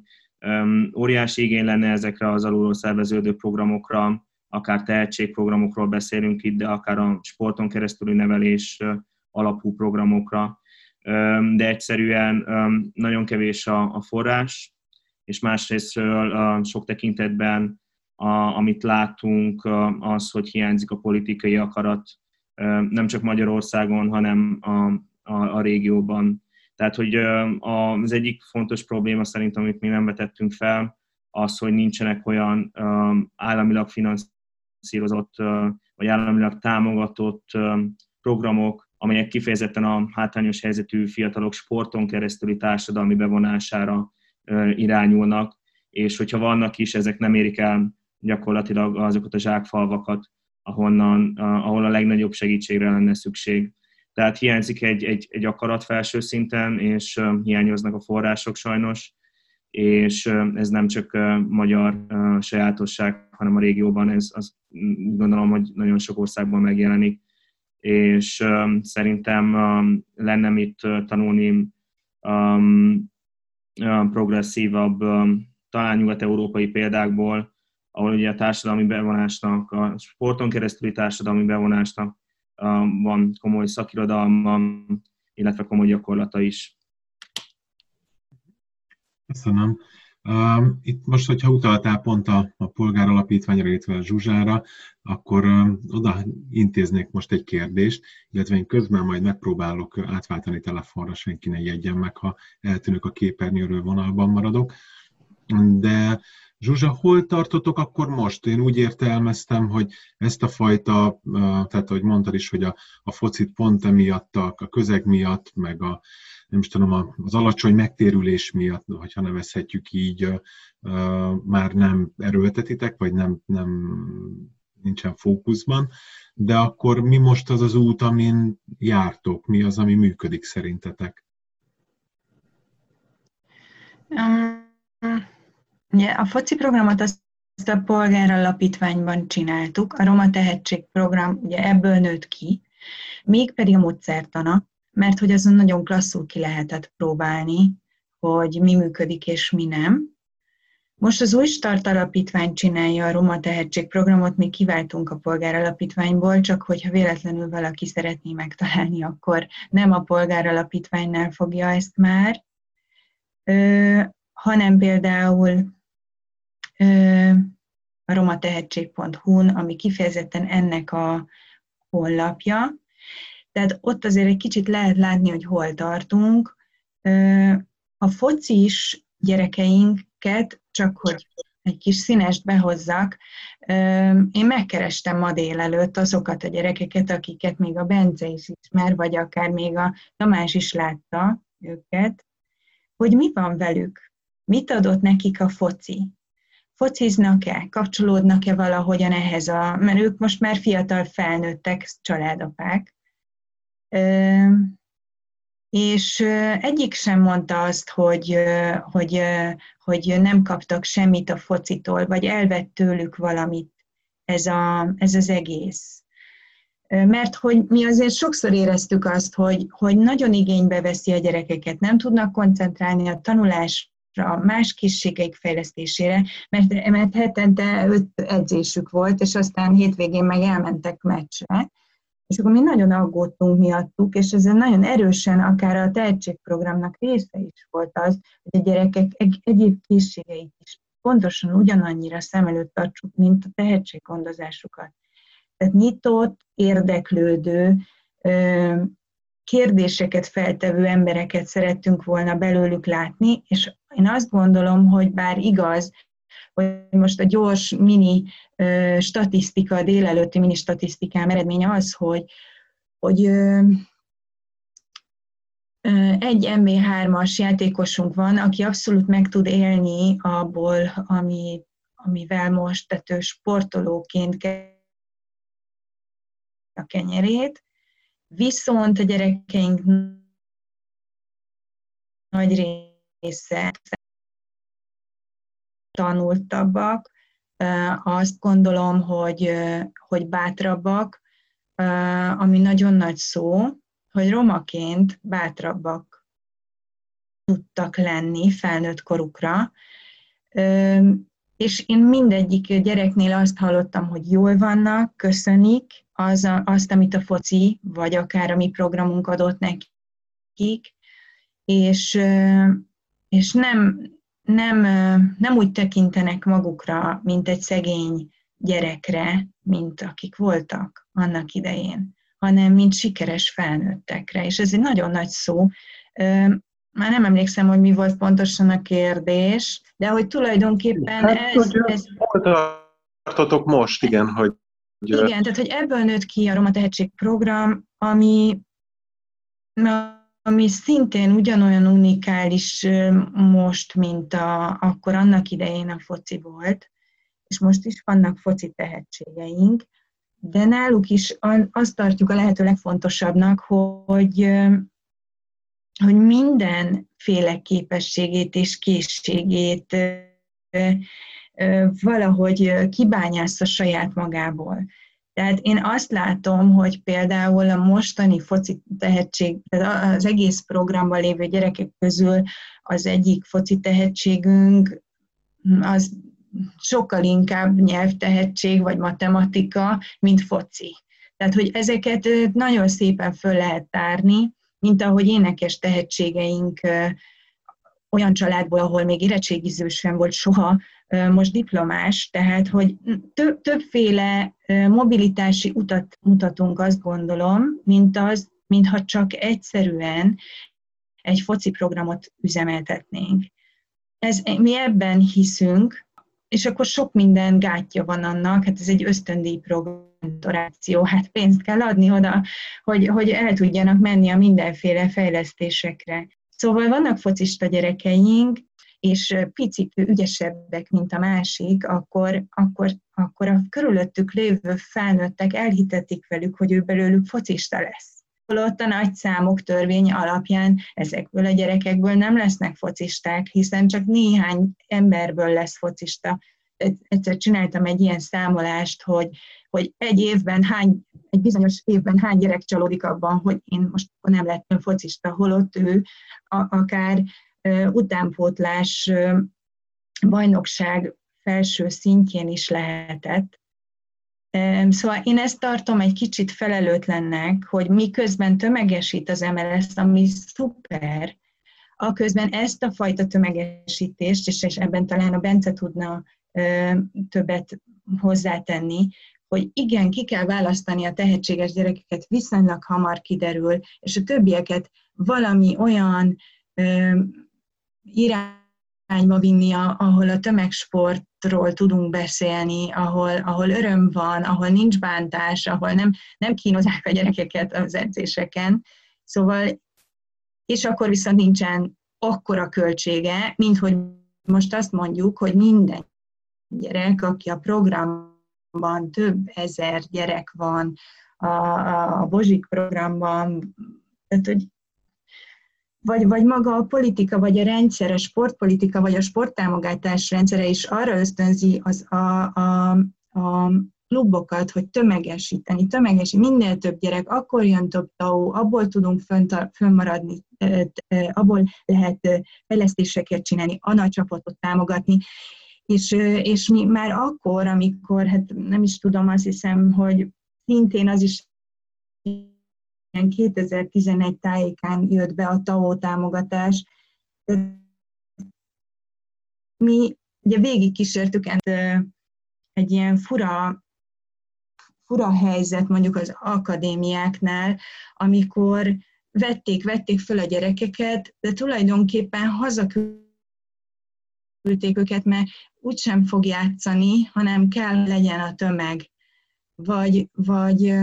Óriási igény lenne ezekre az alulról szerveződő programokra, akár tehetségprogramokról beszélünk itt, de akár a sporton keresztüli nevelés alapú programokra. de egyszerűen nagyon kevés a, forrás, és másrésztről sok tekintetben, amit látunk, az, hogy hiányzik a politikai akarat, nem csak Magyarországon, hanem a, a, a régióban. Tehát, hogy az egyik fontos probléma szerintem, amit mi nem vetettünk fel, az, hogy nincsenek olyan államilag finanszírozott vagy államilag támogatott programok, amelyek kifejezetten a hátrányos helyzetű fiatalok sporton keresztüli társadalmi bevonására irányulnak, és hogyha vannak is, ezek nem érik el gyakorlatilag azokat a zsákfalvakat, ahonnan, ahol a legnagyobb segítségre lenne szükség. Tehát hiányzik egy, egy, egy akarat felső szinten, és hiányoznak a források sajnos, és ez nem csak magyar sajátosság, hanem a régióban ez az, gondolom, hogy nagyon sok országban megjelenik, és szerintem lenne mit tanulni progresszívabb, talán nyugat-európai példákból, ahol ugye a társadalmi bevonásnak, a sporton keresztüli társadalmi bevonásnak van komoly szakirodalma, illetve komoly gyakorlata is. Köszönöm. Itt most, hogyha utaltál pont a, a polgáralapítványra, illetve a Zsuzsára, akkor oda intéznék most egy kérdést, illetve én közben majd megpróbálok átváltani telefonra, senki ne jegyen meg, ha eltűnök a képernyőről, vonalban maradok. De Zsuzsa, hol tartotok akkor most? Én úgy értelmeztem, hogy ezt a fajta, tehát ahogy mondtad is, hogy a, a focit pont emiatt, a, közeg miatt, meg a, nem is tudom, az alacsony megtérülés miatt, hogyha nevezhetjük így, már nem erőltetitek, vagy nem, nem nincsen fókuszban, de akkor mi most az az út, amin jártok? Mi az, ami működik szerintetek? Um, a foci programot azt a polgáralapítványban csináltuk, a Roma Tehetség program ugye ebből nőtt ki, még pedig a módszertana, mert hogy azon nagyon klasszul ki lehetett próbálni, hogy mi működik és mi nem. Most az új Start Alapítvány csinálja a Roma Tehetség programot, mi kiváltunk a polgáralapítványból, csak hogyha véletlenül valaki szeretné megtalálni, akkor nem a polgáralapítványnál fogja ezt már, hanem például a romatehetség.hu-n, ami kifejezetten ennek a honlapja, tehát ott azért egy kicsit lehet látni, hogy hol tartunk. A focis gyerekeinket, csak hogy egy kis színest behozzak, én megkerestem ma délelőtt azokat a gyerekeket, akiket még a Bence is ismer, vagy akár még a Tamás is látta őket, hogy mi van velük, mit adott nekik a foci, fociznak-e, kapcsolódnak-e valahogyan ehhez a, mert ők most már fiatal felnőttek, családapák, és egyik sem mondta azt, hogy, hogy, hogy nem kaptak semmit a focitól, vagy elvett tőlük valamit ez, a, ez az egész. Mert hogy mi azért sokszor éreztük azt, hogy, hogy nagyon igénybe veszi a gyerekeket, nem tudnak koncentrálni a tanulásra, más készségeik fejlesztésére, mert, mert hetente öt edzésük volt, és aztán hétvégén meg elmentek meccsre, és akkor mi nagyon aggódtunk miattuk, és ez nagyon erősen akár a tehetségprogramnak része is volt az, hogy a gyerekek egy- egyéb készségeit is pontosan ugyanannyira szem előtt tartsuk, mint a tehetséggondozásukat. Tehát nyitott, érdeklődő, kérdéseket feltevő embereket szerettünk volna belőlük látni, és én azt gondolom, hogy bár igaz, hogy most a gyors mini statisztika, a délelőtti mini statisztikám eredménye az, hogy, hogy egy MB3-as játékosunk van, aki abszolút meg tud élni abból, ami, amivel most, tehát sportolóként a kenyerét, viszont a gyerekeink nagy része tanultabbak, azt gondolom, hogy, hogy bátrabbak, ami nagyon nagy szó, hogy romaként bátrabbak tudtak lenni felnőtt korukra, és én mindegyik gyereknél azt hallottam, hogy jól vannak, köszönik az, azt, amit a foci, vagy akár a mi programunk adott nekik, és, és nem, nem, nem úgy tekintenek magukra, mint egy szegény gyerekre, mint akik voltak annak idején, hanem mint sikeres felnőttekre. És ez egy nagyon nagy szó. Már nem emlékszem, hogy mi volt pontosan a kérdés, de hogy tulajdonképpen hát, ez... Hogy ez... Hol tartotok most, igen, hogy... Igen, tehát hogy ebből nőtt ki a Roma Tehetség program, ami, ami szintén ugyanolyan unikális most, mint a, akkor annak idején a foci volt, és most is vannak foci tehetségeink, de náluk is azt tartjuk a lehető legfontosabb,nak hogy, hogy mindenféle képességét és készségét valahogy kibányásza saját magából. Tehát én azt látom, hogy például a mostani foci tehetség, az egész programban lévő gyerekek közül az egyik foci tehetségünk az sokkal inkább nyelvtehetség vagy matematika, mint foci. Tehát, hogy ezeket nagyon szépen föl lehet tárni, mint ahogy énekes tehetségeink olyan családból, ahol még érettségiző sem volt soha, most diplomás, tehát hogy több, többféle mobilitási utat mutatunk, azt gondolom, mint az, mintha csak egyszerűen egy foci programot üzemeltetnénk. Ez, mi ebben hiszünk, és akkor sok minden gátja van annak, hát ez egy ösztöndíj programoráció, hát pénzt kell adni oda, hogy, hogy el tudjanak menni a mindenféle fejlesztésekre. Szóval vannak focista gyerekeink, és picit ügyesebbek, mint a másik, akkor, akkor, akkor a körülöttük lévő felnőttek elhitetik velük, hogy ő belőlük focista lesz. Holott a nagy számok törvény alapján ezekből a gyerekekből nem lesznek focisták, hiszen csak néhány emberből lesz focista. Egyszer csináltam egy ilyen számolást, hogy, hogy egy évben hány, egy bizonyos évben hány gyerek csalódik abban, hogy én most nem lettem focista, holott ő a, akár utánpótlás bajnokság felső szintjén is lehetett. Szóval én ezt tartom egy kicsit felelőtlennek, hogy miközben tömegesít az MLS, ami szuper, a közben ezt a fajta tömegesítést, és, ebben talán a Bence tudna többet hozzátenni, hogy igen, ki kell választani a tehetséges gyerekeket, viszonylag hamar kiderül, és a többieket valami olyan irányba vinni, ahol a tömegsportról tudunk beszélni, ahol, ahol öröm van, ahol nincs bántás, ahol nem, nem kínozzák a gyerekeket az edzéseken. Szóval, és akkor viszont nincsen akkora költsége, mint hogy most azt mondjuk, hogy minden gyerek, aki a programban több ezer gyerek van, a, a, a Bozsik programban, tehát hogy vagy, vagy maga a politika, vagy a rendszer, a sportpolitika, vagy a sporttámogatás rendszere is arra ösztönzi az a, a, a klubokat, hogy tömegesíteni, tömegesi, minél több gyerek, akkor jön több TAO, abból tudunk fönnmaradni, abból lehet fejlesztéseket csinálni, a nagy csapatot támogatni, és, és mi már akkor, amikor, hát nem is tudom, azt hiszem, hogy szintén az is 2011 tájékán jött be a TAO támogatás. Mi ugye végig kísértük egy ilyen fura, fura helyzet mondjuk az akadémiáknál, amikor vették, vették föl a gyerekeket, de tulajdonképpen hazaküldték őket, mert úgysem fog játszani, hanem kell legyen a tömeg. Vagy, vagy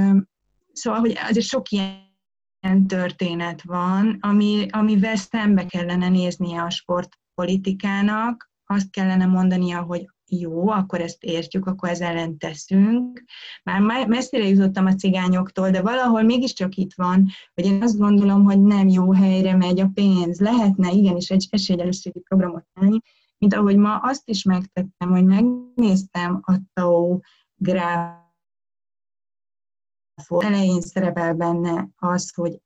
Szóval, hogy azért sok ilyen történet van, ami, amivel szembe kellene néznie a sportpolitikának, azt kellene mondania, hogy jó, akkor ezt értjük, akkor ez ellen teszünk. Már messzire jutottam a cigányoktól, de valahol mégiscsak itt van, hogy én azt gondolom, hogy nem jó helyre megy a pénz. Lehetne igenis egy esélyegyenlőségi programot tenni, mint ahogy ma azt is megtettem, hogy megnéztem a TAO gráf elején szerepel benne az, hogy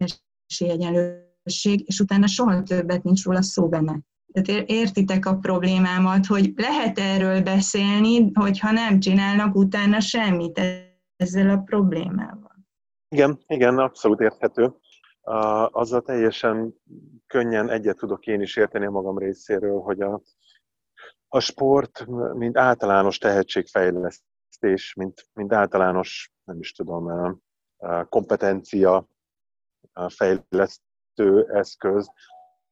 esélyegyenlőség, és utána soha többet nincs róla szó benne. Tehát értitek a problémámat, hogy lehet erről beszélni, hogyha nem csinálnak utána semmit ezzel a problémával. Igen, igen, abszolút érthető. Azzal teljesen könnyen egyet tudok én is érteni a magam részéről, hogy a, a sport, mint általános tehetségfejlesztés, mint, mint általános, nem is tudom, kompetencia fejlesztő eszköz,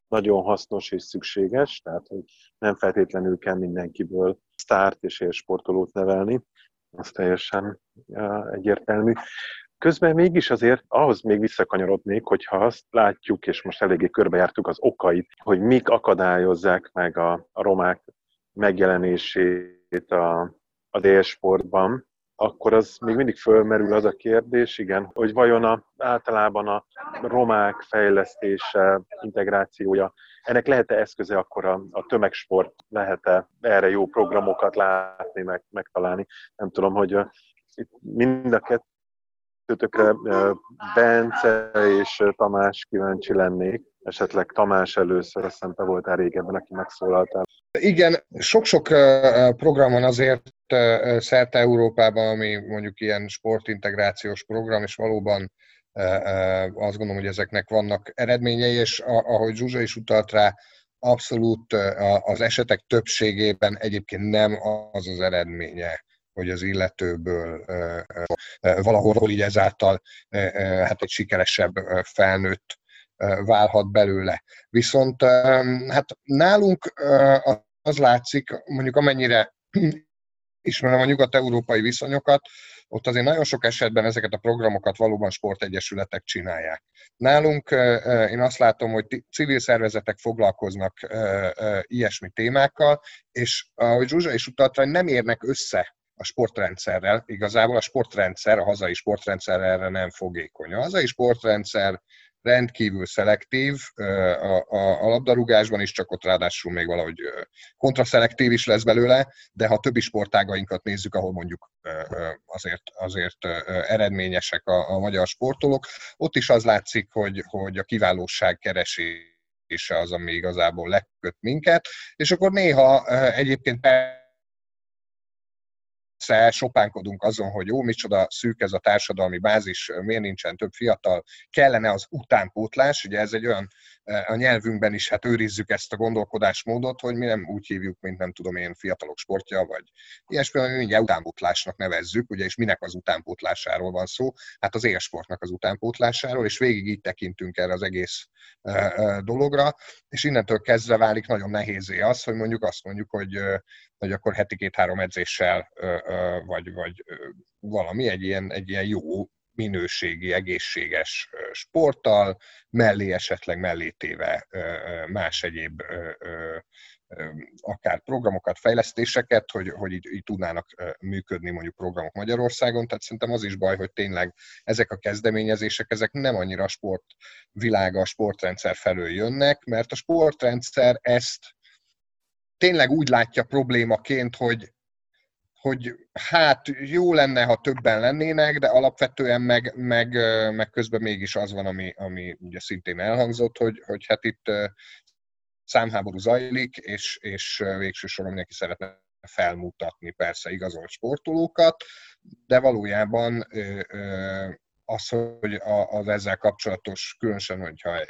nagyon hasznos és szükséges, tehát hogy nem feltétlenül kell mindenkiből sztárt és élsportolót nevelni, az teljesen egyértelmű. Közben mégis azért ahhoz még visszakanyarodnék, hogyha azt látjuk, és most eléggé körbejártuk az okait, hogy mik akadályozzák meg a, a romák megjelenését a, az élsportban, akkor az még mindig fölmerül az a kérdés, igen, hogy vajon a, általában a romák fejlesztése, integrációja, ennek lehet-e eszköze akkor a, a tömegsport, lehet-e erre jó programokat látni, meg, megtalálni. Nem tudom, hogy itt mind a kettőtökre Bence és Tamás kíváncsi lennék. Esetleg Tamás először, azt hiszem te voltál régebben, aki megszólaltál. Igen, sok-sok program van azért szerte Európában, ami mondjuk ilyen sportintegrációs program, és valóban azt gondolom, hogy ezeknek vannak eredményei, és ahogy Zsuzsa is utalt rá, abszolút az esetek többségében egyébként nem az az eredménye, hogy az illetőből valahol így ezáltal hát egy sikeresebb felnőtt válhat belőle. Viszont hát nálunk az látszik, mondjuk amennyire ismerem a nyugat-európai viszonyokat, ott azért nagyon sok esetben ezeket a programokat valóban sportegyesületek csinálják. Nálunk én azt látom, hogy civil szervezetek foglalkoznak ilyesmi témákkal, és ahogy Zsuzsa is utalta, nem érnek össze a sportrendszerrel. Igazából a sportrendszer, a hazai sportrendszer erre nem fogékony. A hazai sportrendszer rendkívül szelektív, a, a, a labdarúgásban is, csak ott ráadásul még valahogy kontraszelektív is lesz belőle, de ha többi sportágainkat nézzük, ahol mondjuk azért, azért eredményesek a, a magyar sportolók, ott is az látszik, hogy, hogy a kiválóság keresése az, ami igazából leköt minket, és akkor néha egyébként persze sopánkodunk azon, hogy jó, micsoda szűk ez a társadalmi bázis, miért nincsen több fiatal, kellene az utánpótlás, ugye ez egy olyan, a nyelvünkben is hát őrizzük ezt a gondolkodásmódot, hogy mi nem úgy hívjuk, mint nem tudom én fiatalok sportja, vagy ilyesmi, mi mindjárt utánpótlásnak nevezzük, ugye, és minek az utánpótlásáról van szó? Hát az élsportnak az utánpótlásáról, és végig így tekintünk erre az egész dologra, és innentől kezdve válik nagyon nehézé az, hogy mondjuk azt mondjuk, hogy hogy akkor heti két-három edzéssel, vagy, vagy valami, egy ilyen, egy ilyen jó minőségi, egészséges sporttal, mellé esetleg mellé téve más egyéb akár programokat, fejlesztéseket, hogy, hogy így, így tudnának működni mondjuk programok Magyarországon. Tehát szerintem az is baj, hogy tényleg ezek a kezdeményezések, ezek nem annyira a sport világa, a sportrendszer felől jönnek, mert a sportrendszer ezt tényleg úgy látja problémaként, hogy, hogy hát jó lenne, ha többen lennének, de alapvetően meg, meg, meg közben mégis az van, ami, ami ugye szintén elhangzott, hogy, hogy hát itt számháború zajlik, és, és végső soron mindenki szeretne felmutatni persze igazolt sportolókat, de valójában az, hogy az ezzel kapcsolatos, különösen, hogyha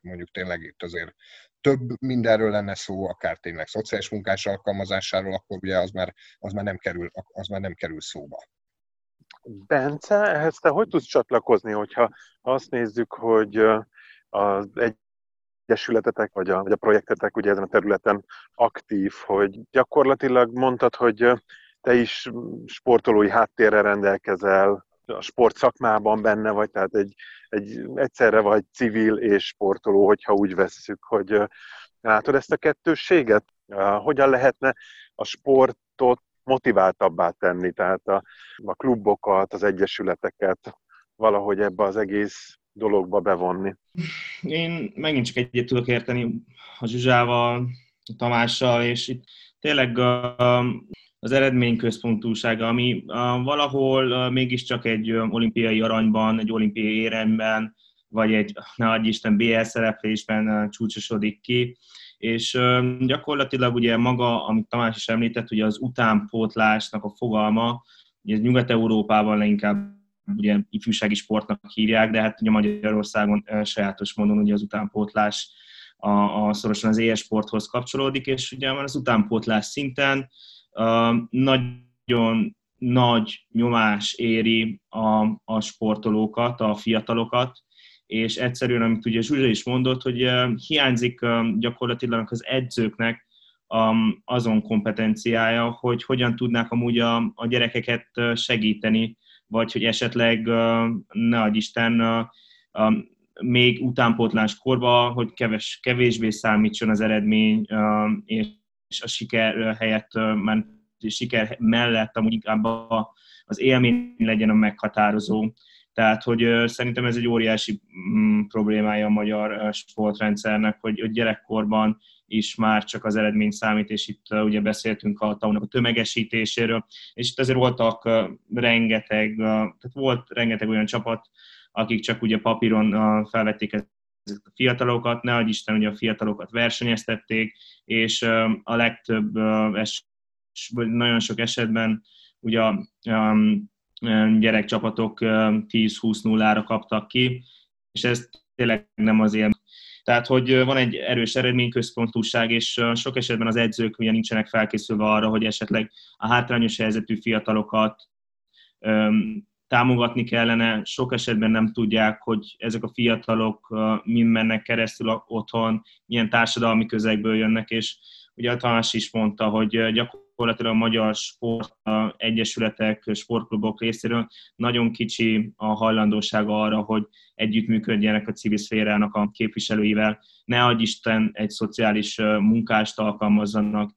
mondjuk tényleg itt azért több mindenről lenne szó, akár tényleg szociális munkás alkalmazásáról, akkor ugye az már, az már, nem, kerül, az már nem kerül szóba. Bence, ehhez te hogy tudsz csatlakozni, hogyha azt nézzük, hogy az egyesületetek, vagy a, vagy a projektetek ugye ezen a területen aktív, hogy gyakorlatilag mondtad, hogy te is sportolói háttérrel rendelkezel, a sport szakmában benne vagy, tehát egy, egy, egyszerre vagy civil és sportoló, hogyha úgy vesszük, hogy látod ezt a kettősséget? Hogyan lehetne a sportot motiváltabbá tenni, tehát a, a klubokat, az egyesületeket valahogy ebbe az egész dologba bevonni? Én megint csak egyet tudok érteni a Zsuzsával, a Tamással, és itt tényleg az eredményközpontúsága, ami valahol mégiscsak egy olimpiai aranyban, egy olimpiai éremben, vagy egy, ne adj Isten, BL szereplésben csúcsosodik ki, és gyakorlatilag ugye maga, amit Tamás is említett, ugye az utánpótlásnak a fogalma, ugye ez Nyugat-Európában leginkább ugye ifjúsági sportnak hívják, de hát ugye Magyarországon sajátos módon ugye az utánpótlás a, a szorosan az e-sporthoz kapcsolódik, és ugye már az utánpótlás szinten nagyon nagy nyomás éri a, a sportolókat, a fiatalokat, és egyszerűen, amit ugye Zsuzsa is mondott, hogy hiányzik gyakorlatilag az edzőknek um, azon kompetenciája, hogy hogyan tudnák amúgy a, a gyerekeket segíteni, vagy hogy esetleg, ne Isten, még utánpótlás korba, hogy keves, kevésbé számítson az eredmény, és a siker helyett, mert siker mellett amúgy inkább az élmény legyen a meghatározó. Tehát, hogy szerintem ez egy óriási mm, problémája a magyar sportrendszernek, hogy, hogy gyerekkorban is már csak az eredmény számít, és itt ugye beszéltünk a taunak a tömegesítéséről, és itt azért voltak rengeteg, tehát volt rengeteg olyan csapat, akik csak ugye papíron felvették ezeket a fiatalokat, ne Isten, ugye a fiatalokat versenyeztették, és a legtöbb, vagy nagyon sok esetben ugye a gyerekcsapatok 10-20-0-ra kaptak ki, és ez tényleg nem azért. Tehát, hogy van egy erős eredményközpontúság, és sok esetben az edzők ugye nincsenek felkészülve arra, hogy esetleg a hátrányos helyzetű fiatalokat támogatni kellene, sok esetben nem tudják, hogy ezek a fiatalok mind mennek keresztül otthon, milyen társadalmi közegből jönnek, és ugye a Tamás is mondta, hogy gyakorlatilag a magyar sport egyesületek, sportklubok részéről nagyon kicsi a hajlandósága arra, hogy együttműködjenek a civil szférának a képviselőivel, ne adj Isten egy szociális munkást alkalmazzanak,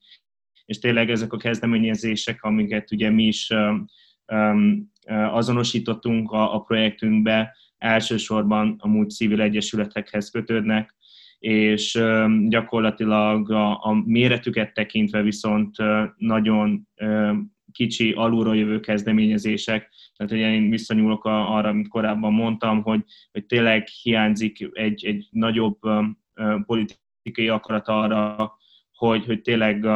és tényleg ezek a kezdeményezések, amiket ugye mi is azonosítottunk a, a projektünkbe, elsősorban a múlt civil egyesületekhez kötődnek, és gyakorlatilag a, a méretüket tekintve viszont nagyon kicsi, alulról jövő kezdeményezések. Tehát hogy én visszanyúlok arra, amit korábban mondtam, hogy, hogy tényleg hiányzik egy, egy nagyobb politikai akarat arra, hogy, hogy tényleg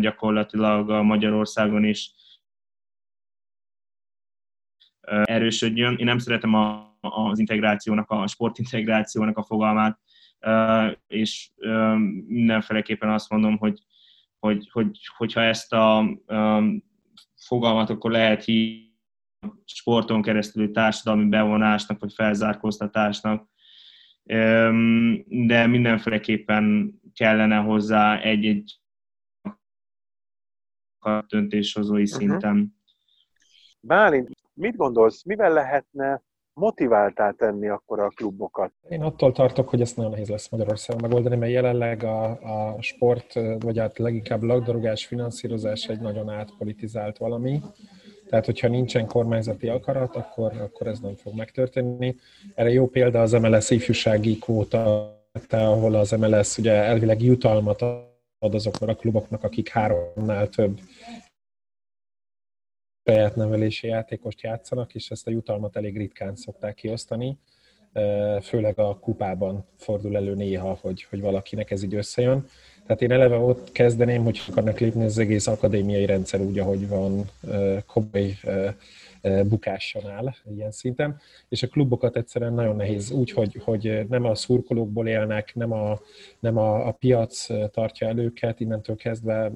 gyakorlatilag Magyarországon is erősödjön. Én nem szeretem a, az integrációnak, a sportintegrációnak a fogalmát, és mindenféleképpen azt mondom, hogy, hogy, hogy hogyha ezt a fogalmat akkor lehet hívni sporton keresztül társadalmi bevonásnak, vagy felzárkóztatásnak, de mindenféleképpen kellene hozzá egy-egy döntéshozói uh-huh. szinten. Bálint, mit gondolsz, mivel lehetne motiváltá tenni akkor a klubokat? Én attól tartok, hogy ezt nagyon nehéz lesz Magyarországon megoldani, mert jelenleg a, a sport, vagy hát leginkább labdarúgás finanszírozás egy nagyon átpolitizált valami. Tehát, hogyha nincsen kormányzati akarat, akkor, akkor ez nem fog megtörténni. Erre jó példa az MLS ifjúsági kvóta, ahol az MLS ugye elvileg jutalmat ad azoknak a kluboknak, akik háromnál több saját nevelési játékost játszanak, és ezt a jutalmat elég ritkán szokták kiosztani. Főleg a kupában fordul elő néha, hogy, hogy valakinek ez így összejön. Tehát én eleve ott kezdeném, hogy akarnak lépni az egész akadémiai rendszer úgy, ahogy van, komoly bukáson áll ilyen szinten, és a klubokat egyszerűen nagyon nehéz úgy, hogy, hogy nem a szurkolókból élnek, nem a, nem a, a piac tartja el őket, innentől kezdve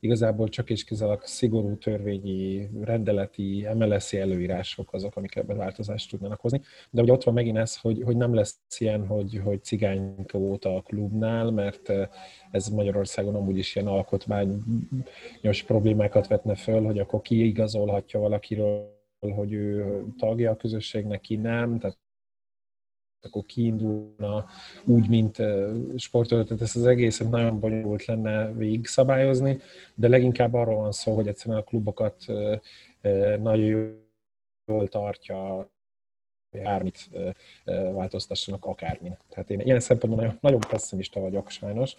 igazából csak és kizárólag szigorú törvényi, rendeleti, MLS-i előírások azok, amik ebben változást tudnának hozni. De hogy ott van megint ez, hogy, hogy nem lesz ilyen, hogy, hogy óta a klubnál, mert ez Magyarországon amúgy is ilyen alkotmányos problémákat vetne föl, hogy akkor ki igazolhatja valakiről, hogy ő tagja a közösségnek, ki nem, tehát akkor kiindulna úgy, mint sportoló, tehát ezt az egészet nagyon bonyolult lenne végigszabályozni, de leginkább arról van szó, hogy egyszerűen a klubokat nagyon jól tartja, bármit változtassanak akármin. Tehát én ilyen szempontból nagyon, nagyon pessimista vagyok sajnos,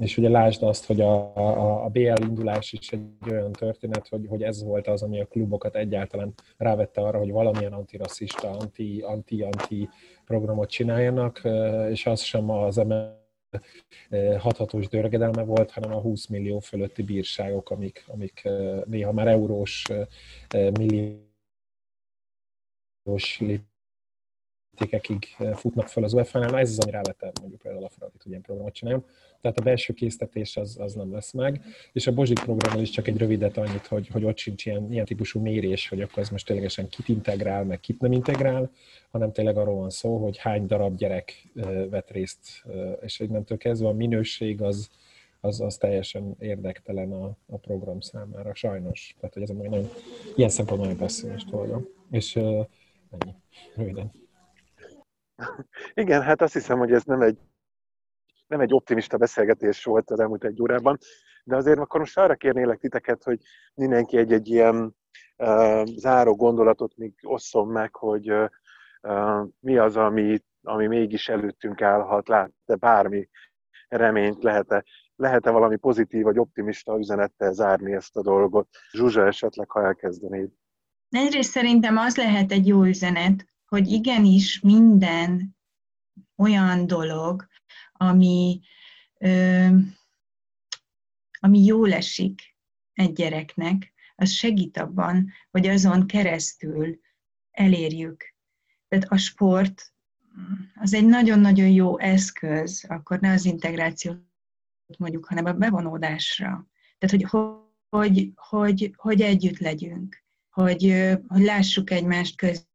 és ugye lásd azt, hogy a, a, a BL indulás is egy olyan történet, hogy, hogy ez volt az, ami a klubokat egyáltalán rávette arra, hogy valamilyen antirasszista, anti, anti, anti programot csináljanak, és az sem az hathatós dörgedelme volt, hanem a 20 millió fölötti bírságok, amik, amik néha már eurós milliós verítékekig futnak fel az UEFA-nál, ez az, ami lehet mondjuk például a Fradit, hogy ilyen programot csináljon. Tehát a belső késztetés az, az nem lesz meg, és a Bozsik programon is csak egy rövidet annyit, hogy, hogy ott sincs ilyen, ilyen típusú mérés, hogy akkor ez most ténylegesen kit integrál, meg kit nem integrál, hanem tényleg arról van szó, hogy hány darab gyerek vett részt, és innentől kezdve a minőség az, az, az teljesen érdektelen a, a program számára, sajnos. Tehát, hogy ez egy nagyon, ilyen szempontból nagyon beszélés dolga. És ennyi, röviden. Igen, hát azt hiszem, hogy ez nem egy, nem egy optimista beszélgetés volt az elmúlt egy órában, de azért akkor most arra kérnélek titeket, hogy mindenki egy-egy ilyen uh, záró gondolatot még osszon meg, hogy uh, mi az, ami, ami mégis előttünk állhat, lát-e bármi reményt, lehet-e lehet-e valami pozitív vagy optimista üzenettel zárni ezt a dolgot? Zsuzsa esetleg, ha elkezdenéd. Egyrészt szerintem az lehet egy jó üzenet, hogy igenis minden olyan dolog, ami, ö, ami jól esik egy gyereknek, az segít abban, hogy azon keresztül elérjük. Tehát a sport az egy nagyon-nagyon jó eszköz, akkor ne az integráció mondjuk, hanem a bevonódásra. Tehát, hogy, hogy, hogy, hogy együtt legyünk, hogy, hogy lássuk egymást köz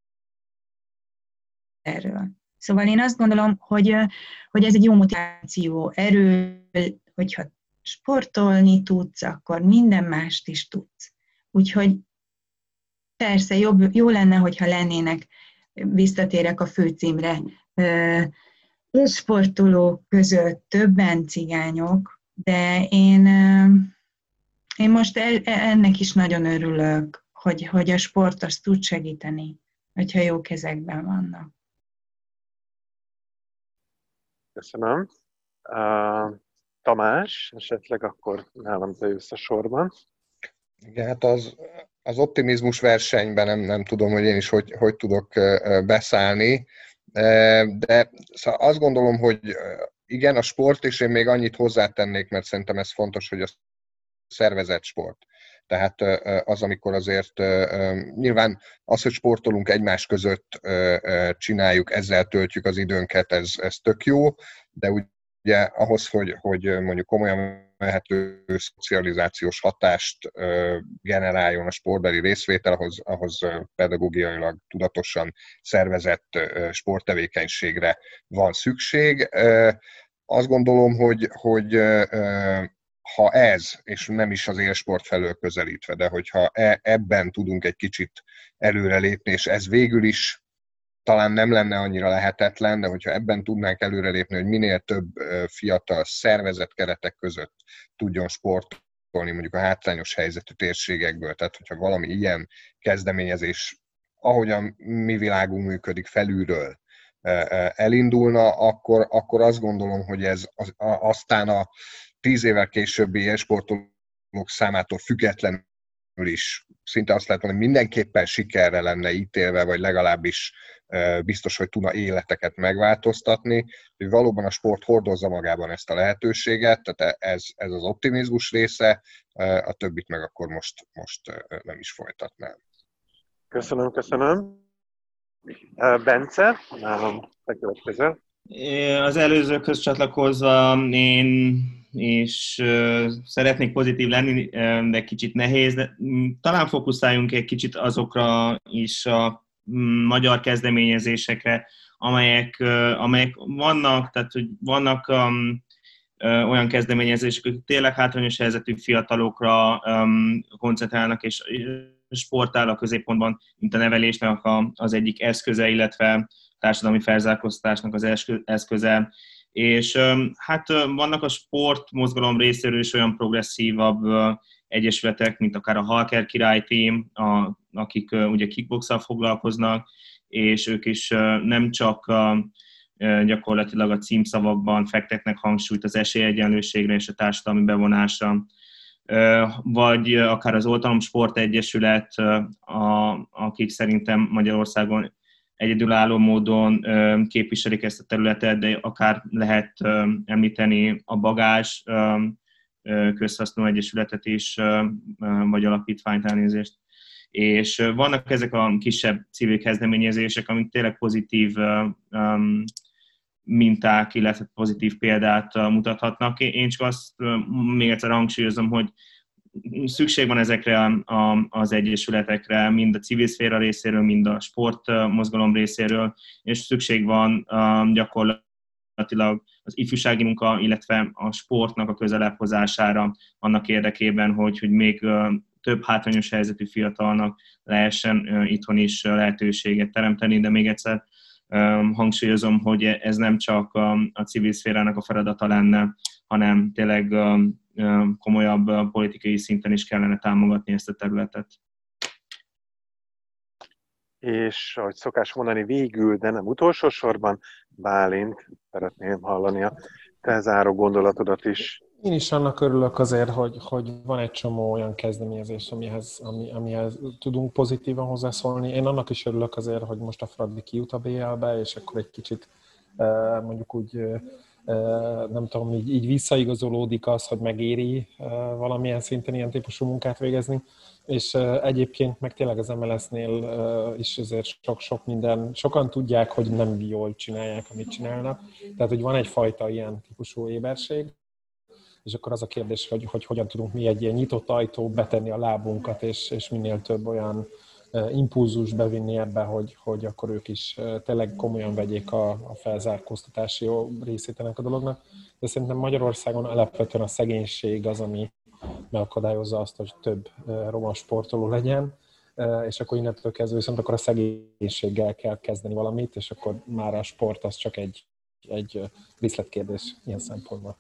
erről. Szóval én azt gondolom, hogy, hogy ez egy jó motiváció, erő, hogyha sportolni tudsz, akkor minden mást is tudsz. Úgyhogy persze jobb, jó lenne, hogyha lennének, visszatérek a főcímre, sportolók között többen cigányok, de én, én most e, ennek is nagyon örülök, hogy, hogy a sport azt tud segíteni, hogyha jó kezekben vannak. Köszönöm. Uh, Tamás, esetleg akkor nálam te jössz a sorban. Igen, hát az, az optimizmus versenyben nem, nem tudom, hogy én is hogy, hogy tudok beszállni. De szóval azt gondolom, hogy igen, a sport, és én még annyit hozzátennék, mert szerintem ez fontos, hogy a szervezett sport. Tehát az, amikor azért nyilván az, hogy sportolunk egymás között, csináljuk, ezzel töltjük az időnket, ez, ez tök jó, de ugye ahhoz, hogy, hogy mondjuk komolyan vehető szocializációs hatást generáljon a sportbeli részvétel, ahhoz, ahhoz pedagógiailag tudatosan szervezett sporttevékenységre van szükség. Azt gondolom, hogy, hogy ha ez, és nem is az élsport felől közelítve, de hogyha e, ebben tudunk egy kicsit előrelépni, és ez végül is talán nem lenne annyira lehetetlen, de hogyha ebben tudnánk előrelépni, hogy minél több fiatal szervezett keretek között tudjon sportolni mondjuk a hátrányos helyzetű térségekből, tehát hogyha valami ilyen kezdeményezés, ahogyan mi világunk működik felülről, elindulna, akkor, akkor azt gondolom, hogy ez az, aztán a tíz évvel későbbi élsportolók számától függetlenül is szinte azt lehet mondani, mindenképpen sikerre lenne ítélve, vagy legalábbis biztos, hogy tudna életeket megváltoztatni, hogy valóban a sport hordozza magában ezt a lehetőséget, tehát ez, ez az optimizmus része, a többit meg akkor most, most nem is folytatnám. Köszönöm, köszönöm. Bence, nálam te következel. Az előzőkhöz csatlakozva én és szeretnék pozitív lenni, de kicsit nehéz. De talán fókuszáljunk egy kicsit azokra is a magyar kezdeményezésekre, amelyek, amelyek vannak, tehát hogy vannak um, olyan kezdeményezések, hogy tényleg hátrányos helyzetű fiatalokra um, koncentrálnak, és sportál a középpontban, mint a nevelésnek az egyik eszköze, illetve társadalmi felzárkóztatásnak az eszköze, és hát vannak a sportmozgalom részéről is olyan progresszívabb egyesületek, mint akár a Halker Király Team, a, akik ugye kickboxal foglalkoznak, és ők is nem csak gyakorlatilag a címszavakban fektetnek hangsúlyt az esélyegyenlőségre és a társadalmi bevonásra, vagy akár az Oltalom Sport Egyesület, akik szerintem Magyarországon egyedülálló módon képviselik ezt a területet, de akár lehet említeni a bagás közhasznú egyesületet is, vagy alapítványt elnézést. És vannak ezek a kisebb civil kezdeményezések, amik tényleg pozitív minták, illetve pozitív példát mutathatnak. Én csak azt még egyszer hangsúlyozom, hogy szükség van ezekre a, az egyesületekre, mind a civil szféra részéről, mind a sportmozgalom részéről, és szükség van gyakorlatilag az ifjúsági munka, illetve a sportnak a közelebb hozására annak érdekében, hogy, hogy még több hátrányos helyzetű fiatalnak lehessen itthon is lehetőséget teremteni, de még egyszer hangsúlyozom, hogy ez nem csak a civil szférának a feladata lenne, hanem tényleg komolyabb politikai szinten is kellene támogatni ezt a területet. És ahogy szokás mondani, végül, de nem utolsó sorban, Bálint, szeretném hallani a te záró gondolatodat is. Én is annak örülök azért, hogy, hogy van egy csomó olyan kezdeményezés, amihez, ami, amihez tudunk pozitívan hozzászólni. Én annak is örülök azért, hogy most a Fradi kijut a BL-be, és akkor egy kicsit mondjuk úgy nem tudom, így, így visszaigazolódik az, hogy megéri valamilyen szinten ilyen típusú munkát végezni, és egyébként meg tényleg az MLS-nél is azért sok-sok minden, sokan tudják, hogy nem jól csinálják, amit csinálnak, tehát hogy van egyfajta ilyen típusú éberség, és akkor az a kérdés, hogy, hogy hogyan tudunk mi egy ilyen nyitott ajtó betenni a lábunkat, és, és minél több olyan impulzus bevinni ebbe, hogy, hogy akkor ők is tényleg komolyan vegyék a, a felzárkóztatási részét ennek a dolognak. De szerintem Magyarországon alapvetően a szegénység az, ami megakadályozza azt, hogy több roma sportoló legyen, és akkor innentől kezdve viszont akkor a szegénységgel kell kezdeni valamit, és akkor már a sport az csak egy, egy részletkérdés ilyen szempontból.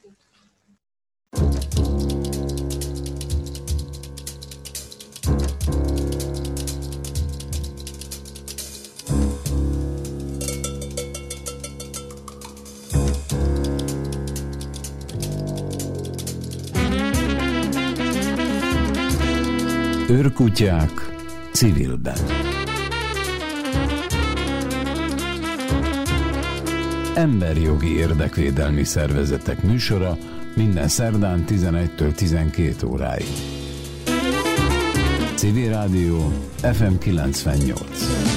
Őrkutyák civilben. Emberjogi érdekvédelmi szervezetek műsora minden szerdán 11-től 12 óráig. Civil Rádió FM 98.